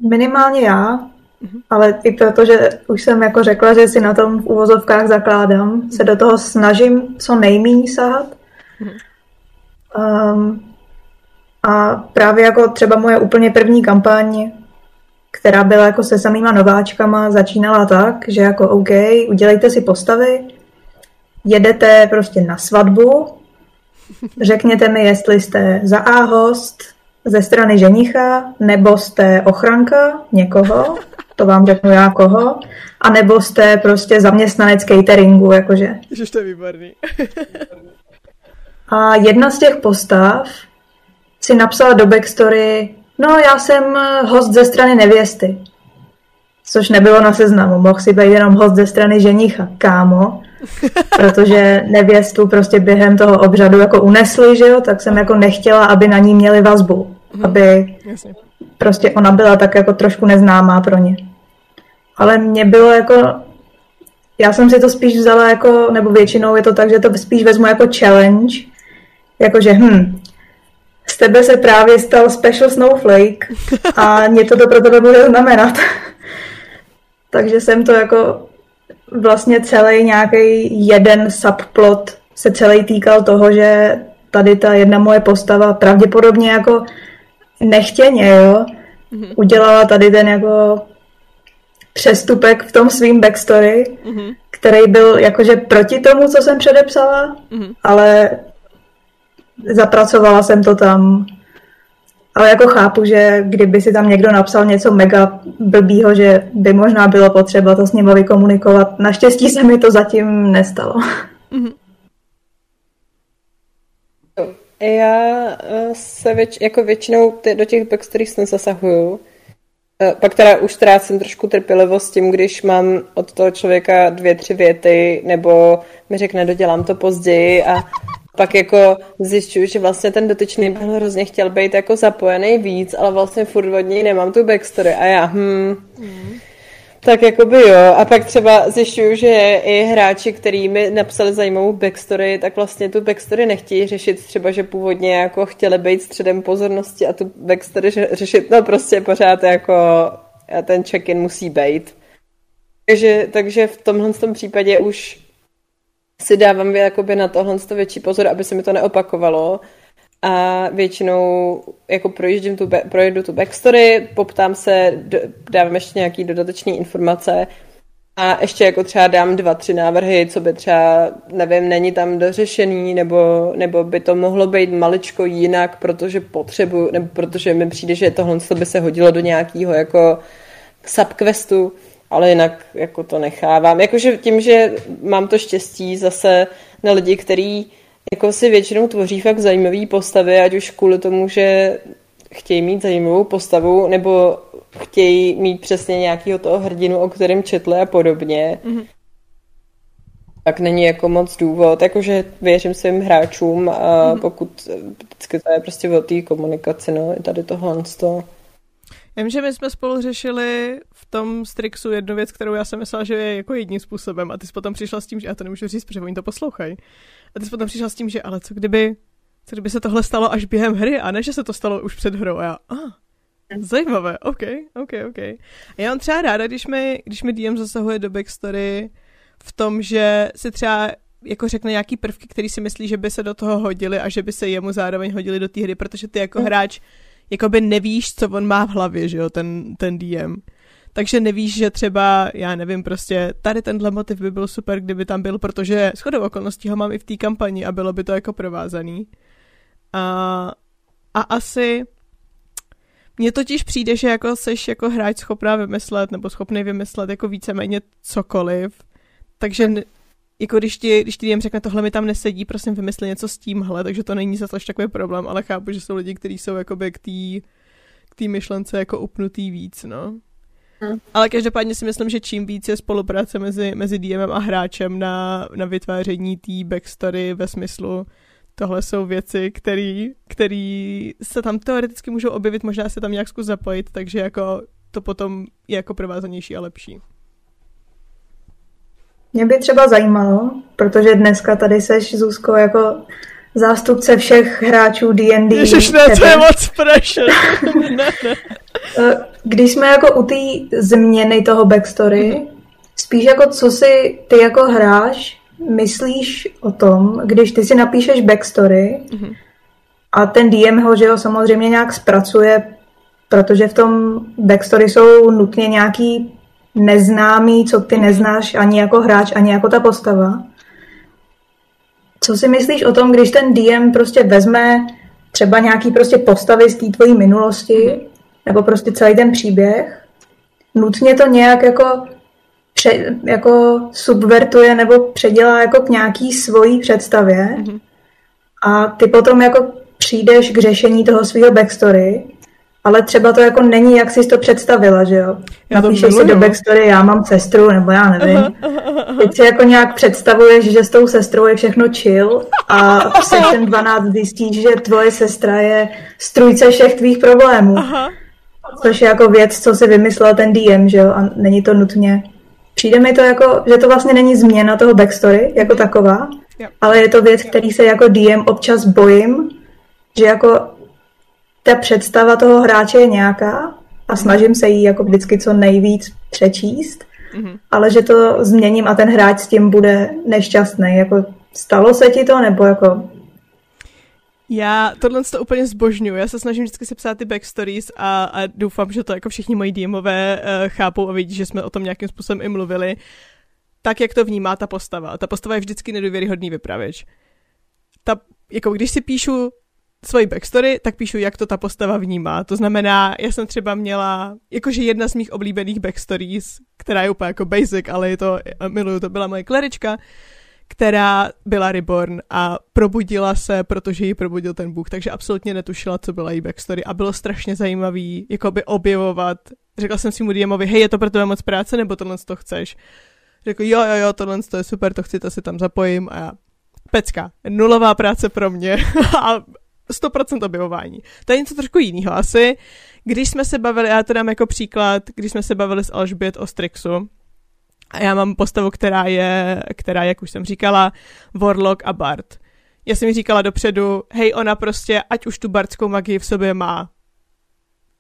Minimálně já, mm-hmm. ale i proto, že už jsem jako řekla, že si na tom v uvozovkách zakládám, se do toho snažím co nejméně sahat. Um, a právě jako třeba moje úplně první kampaň, která byla jako se samýma nováčkama, začínala tak, že jako OK, udělejte si postavy, jedete prostě na svatbu, řekněte mi, jestli jste za A host ze strany ženicha, nebo jste ochranka někoho, to vám řeknu já koho, a nebo jste prostě zaměstnanec cateringu, jakože. Ježiš, to je výborný. a jedna z těch postav si napsala do backstory, no já jsem host ze strany nevěsty. což nebylo na seznamu. Mohl si být jenom host ze strany ženicha, kámo, *laughs* protože nevěstu prostě během toho obřadu jako unesli, že jo, tak jsem jako nechtěla, aby na ní měli vazbu, hmm. aby Jasně. prostě ona byla tak jako trošku neznámá pro ně. Ale mě bylo jako, já jsem si to spíš vzala jako, nebo většinou je to tak, že to spíš vezmu jako challenge, jakože hm, z tebe se právě stal special snowflake a něco to pro tebe bude znamenat. *laughs* Takže jsem to jako vlastně celý nějaký jeden subplot se celý týkal toho, že tady ta jedna moje postava pravděpodobně jako nechtěně, jo, mm-hmm. udělala tady ten jako přestupek v tom svým backstory, mm-hmm. který byl jakože proti tomu, co jsem předepsala, mm-hmm. ale zapracovala jsem to tam. Ale jako chápu, že kdyby si tam někdo napsal něco mega blbýho, že by možná bylo potřeba to s ním vykomunikovat. Naštěstí se mi to zatím nestalo. Mm-hmm. Já eh, se věč, jako většinou ty, do těch backstories nezasahuju. Eh, pak teda už ztrácím trošku trpělivost tím, když mám od toho člověka dvě, tři věty, nebo mi řekne, dodělám to později a pak jako zjišťuju, že vlastně ten dotyčný byl hrozně chtěl být jako zapojený víc, ale vlastně furt od něj nemám tu backstory a já, hm, mm. tak jako by jo. A pak třeba zjišťuju, že i hráči, který mi napsali zajímavou backstory, tak vlastně tu backstory nechtějí řešit třeba, že původně jako chtěli být středem pozornosti a tu backstory řešit, no prostě pořád jako ten check-in musí být. Takže, takže v tomhle tom případě už si dávám jakoby na tohle to větší pozor, aby se mi to neopakovalo. A většinou jako projíždím tu, projedu tu backstory, poptám se, dávám ještě nějaký dodatečné informace a ještě jako třeba dám dva, tři návrhy, co by třeba, nevím, není tam dořešený, nebo, nebo by to mohlo být maličko jinak, protože potřebuju, nebo protože mi přijde, že tohle by se hodilo do nějakého jako subquestu ale jinak jako to nechávám. Jakože tím, že mám to štěstí zase na lidi, který jako si většinou tvoří fakt zajímavé postavy, ať už kvůli tomu, že chtějí mít zajímavou postavu, nebo chtějí mít přesně nějakého toho hrdinu, o kterém četli a podobně. Mm-hmm. Tak není jako moc důvod, jakože věřím svým hráčům a mm-hmm. pokud vždycky to je prostě o té komunikaci, no, tady tohle to. Já vím, že my jsme spolu řešili tom Strixu jednu věc, kterou já jsem myslela, že je jako jedním způsobem a ty jsi potom přišla s tím, že já to nemůžu říct, protože oni to poslouchají. A ty jsi potom přišla s tím, že ale co kdyby, co kdyby se tohle stalo až během hry a ne, že se to stalo už před hrou a já, ah, zajímavé, ok, ok, ok. A já mám třeba ráda, když mi, když mi DM zasahuje do backstory v tom, že si třeba jako řekne nějaký prvky, který si myslí, že by se do toho hodili a že by se jemu zároveň hodili do té hry, protože ty jako mm. hráč jakoby nevíš, co on má v hlavě, že jo, ten, ten DM. Takže nevíš, že třeba, já nevím, prostě tady tenhle motiv by byl super, kdyby tam byl, protože shodou okolností ho mám i v té kampani a bylo by to jako provázaný. A, a asi mně totiž přijde, že jako seš jako hráč schopná vymyslet nebo schopný vymyslet jako víceméně cokoliv, takže jako když ti, když ti jen řekne, tohle mi tam nesedí, prosím vymysli něco s tímhle, takže to není zase takový problém, ale chápu, že jsou lidi, kteří jsou jakoby k té k myšlence jako upnutý víc, no. Hmm. Ale každopádně si myslím, že čím víc je spolupráce mezi, mezi DMem a hráčem na, na vytváření té backstory ve smyslu tohle jsou věci, které se tam teoreticky můžou objevit, možná se tam nějak zkus zapojit, takže jako to potom je jako provázanější a lepší. Mě by třeba zajímalo, protože dneska tady seš, Zuzko, jako zástupce všech hráčů D&D. Ježiš, ne, to je moc pressure. *laughs* ne, ne. Když jsme jako u té změny toho backstory, mm-hmm. spíš jako co si ty jako hráš, myslíš o tom, když ty si napíšeš backstory mm-hmm. a ten DM ho, že ho samozřejmě nějak zpracuje, protože v tom backstory jsou nutně nějaký neznámý, co ty neznáš ani jako hráč, ani jako ta postava. Co si myslíš o tom, když ten DM prostě vezme třeba nějaký prostě postavy z té tvojí minulosti, nebo prostě celý ten příběh, nutně to nějak jako, pře, jako subvertuje nebo předělá jako k nějaký svojí představě mm-hmm. a ty potom jako přijdeš k řešení toho svého backstory ale třeba to jako není, jak jsi to představila, že jo? Napíšeš si do backstory, já mám sestru, nebo já nevím. Teď si jako nějak představuješ, že s tou sestrou je všechno chill a v section 12 zjistíš, že tvoje sestra je strujce všech tvých problémů. Aha. Což je jako věc, co si vymyslel ten DM, že jo? A není to nutně. Přijde mi to jako, že to vlastně není změna toho backstory jako taková, ale je to věc, který se jako DM občas bojím, že jako ta představa toho hráče je nějaká a snažím se jí jako vždycky co nejvíc přečíst, mm-hmm. ale že to změním a ten hráč s tím bude nešťastný. Jako stalo se ti to, nebo jako já tohle to úplně zbožňuji. Já se snažím vždycky si psát ty backstories a, a doufám, že to jako všichni moji DMové uh, chápou a vidí, že jsme o tom nějakým způsobem i mluvili. Tak, jak to vnímá ta postava. Ta postava je vždycky nedůvěryhodný vypravěč. Ta, jako když si píšu svoji backstory, tak píšu, jak to ta postava vnímá. To znamená, já jsem třeba měla, jakože jedna z mých oblíbených backstories, která je úplně jako basic, ale je to, miluju, to byla moje klerička, která byla reborn a probudila se, protože ji probudil ten bůh, takže absolutně netušila, co byla její backstory a bylo strašně zajímavý jakoby objevovat. Řekla jsem si mu DMovi, hej, je to pro tebe moc práce, nebo tohle to chceš? Řekl, jo, jo, jo, tohle to je super, to chci, to si tam zapojím a já, pecka, nulová práce pro mě *laughs* a 100% objevování. To je něco trošku jiného asi. Když jsme se bavili, já to dám jako příklad, když jsme se bavili s Alžbět o Strixu, a já mám postavu, která je, která, jak už jsem říkala, Warlock a Bard. Já jsem mi říkala dopředu, hej, ona prostě, ať už tu bardskou magii v sobě má,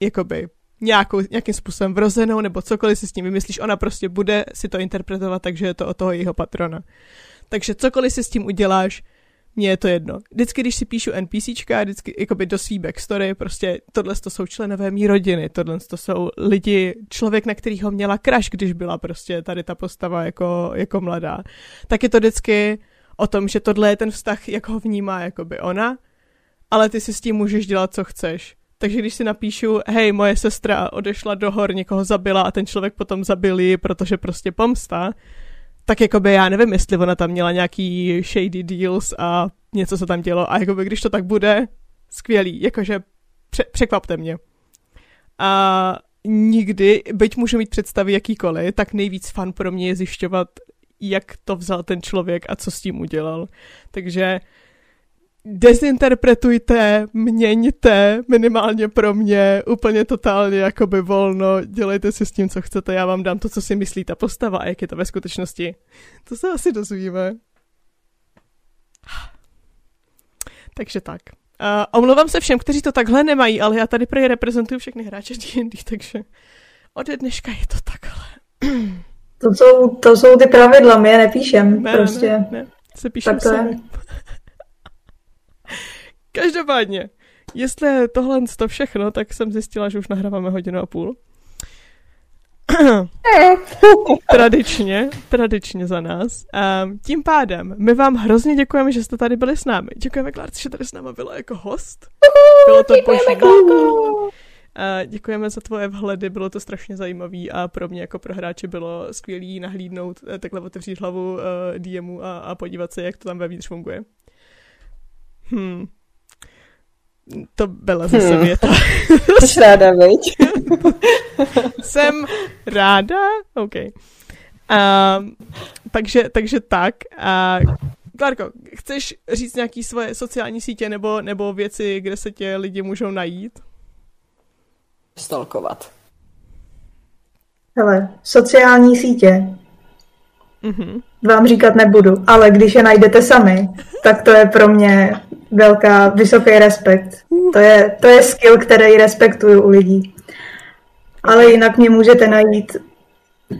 jakoby, nějakou, nějakým způsobem vrozenou, nebo cokoliv si s tím vymyslíš, ona prostě bude si to interpretovat, takže je to o toho jejího patrona. Takže cokoliv si s tím uděláš, mně je to jedno. Vždycky, když si píšu NPCčka, vždycky jakoby do svý backstory, prostě tohle to jsou členové mý rodiny, tohle to jsou lidi, člověk, na kterýho měla crash, když byla prostě tady ta postava jako, jako mladá. Tak je to vždycky o tom, že tohle je ten vztah, jak ho vnímá jakoby ona, ale ty si s tím můžeš dělat, co chceš. Takže když si napíšu, hej, moje sestra odešla do hor, někoho zabila a ten člověk potom zabil ji, protože prostě pomsta, tak jakoby já nevím, jestli ona tam měla nějaký shady deals a něco se tam dělo a jakoby když to tak bude, skvělý, jakože pře- překvapte mě. A nikdy, byť můžu mít představy jakýkoliv, tak nejvíc fan pro mě je zjišťovat, jak to vzal ten člověk a co s tím udělal. Takže dezinterpretujte, měňte, minimálně pro mě, úplně totálně jakoby volno, dělejte si s tím, co chcete, já vám dám to, co si myslí ta postava a jak je to ve skutečnosti. To se asi dozvíme. Takže tak. Uh, omlouvám se všem, kteří to takhle nemají, ale já tady pro reprezentuju všechny hráče D&D, takže ode dneška je to takhle. To jsou, to jsou ty pravidla, my je nepíšem, ne, prostě. Ne, ne, se píšem tak to je. Každopádně, jestli je tohle to všechno, tak jsem zjistila, že už nahráváme hodinu a půl. *laughs* tradičně, tradičně za nás. Um, tím pádem, my vám hrozně děkujeme, že jste tady byli s námi. Děkujeme, Klárci, že tady s námi byla jako host. Bylo to děkujeme, uh, děkujeme za tvoje vhledy, bylo to strašně zajímavý a pro mě jako pro hráče bylo skvělý nahlídnout, eh, takhle otevřít hlavu uh, DMu a, a podívat se, jak to tam vevnitř funguje. Hmm. To byla zase hmm. věta. *laughs* Jsi ráda, viď? *laughs* Jsem ráda? OK. Uh, takže, takže tak. Uh, Klárko, chceš říct nějaký svoje sociální sítě nebo, nebo věci, kde se tě lidi můžou najít? Stalkovat. Hele, sociální sítě. Mm-hmm. Vám říkat nebudu, ale když je najdete sami, tak to je pro mě velká, vysoký respekt. To je, to je skill, který respektuju u lidí. Ale jinak mě můžete najít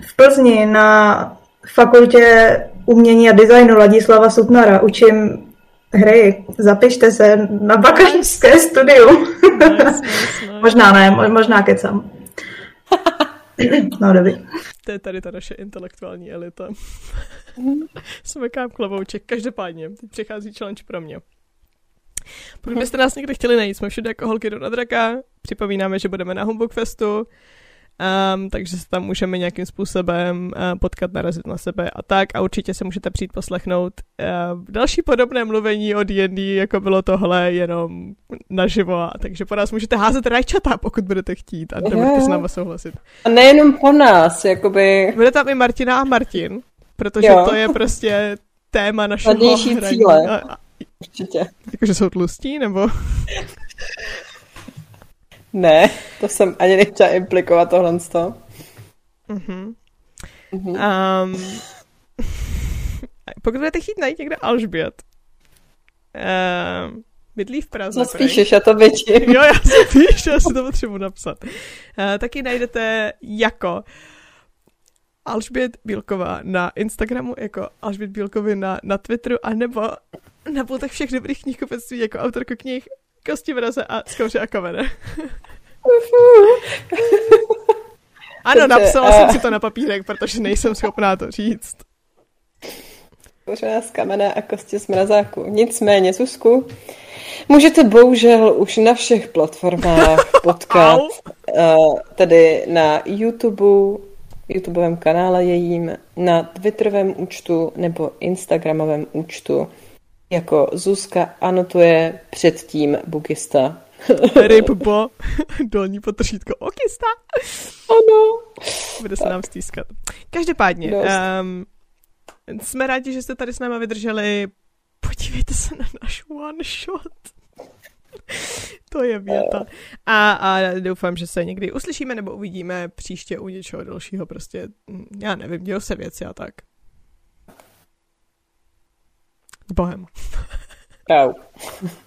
v Plzni na fakultě umění a designu Ladislava Sutnara. Učím hry. Zapište se na bakalářské studium. Nice, nice, nice. možná ne, možná kecam. No, dobrý. To je tady ta naše intelektuální elita. Jsme kám klavouček. Každopádně, teď přichází challenge pro mě. Pokud byste nás někde chtěli najít, jsme všude jako holky do nadraka. Připomínáme, že budeme na Humbug Festu. Um, takže se tam můžeme nějakým způsobem uh, potkat, narazit na sebe a tak a určitě se můžete přijít poslechnout uh, další podobné mluvení o D&D, jako bylo tohle, jenom naživo, takže po nás můžete házet rajčata, pokud budete chtít a nebudete s náma souhlasit. A nejenom po nás, jakoby... Bude tam i Martina a Martin, protože jo. to je prostě téma našeho hraní. cíle. A, Určitě. Jakože jsou tlustí, nebo? Ne, to jsem ani nechtěla implikovat tohle z toho. Mm-hmm. Mm-hmm. Um, *laughs* pokud budete chtít najít někde Alžbět, um, bydlí v Praze. No spíšeš, já to vidím. Jo, já si píš, já si to potřebuji napsat. Uh, taky najdete jako Alžbět Bílková na Instagramu, jako Alžbět Bílkovi na, na Twitteru, anebo na půltech všech dobrých knihkupectví jako autorku knih Kosti vraze a Skouře a kamene. *laughs* ano, napsala uh... jsem si to na papírek, protože nejsem schopná to říct. Skouře z kamene a kosti z mrazáku. Nicméně, Zuzku, můžete bohužel už na všech platformách *laughs* potkat, uh, tedy na YouTube, YouTubeovém kanále jejím, na Twitterovém účtu nebo Instagramovém účtu jako Zuzka anotuje předtím Bukista. Rybbo, *laughs* dolní potržítko okista. Ano. Bude se nám stýskat. Každopádně, um, jsme rádi, že jste tady s náma vydrželi. Podívejte se na náš one shot. *laughs* to je věta. A, a doufám, že se někdy uslyšíme nebo uvidíme příště u něčeho dalšího. Prostě, hm, já nevím, dělou se věci a tak. Bahamas. oh. *laughs*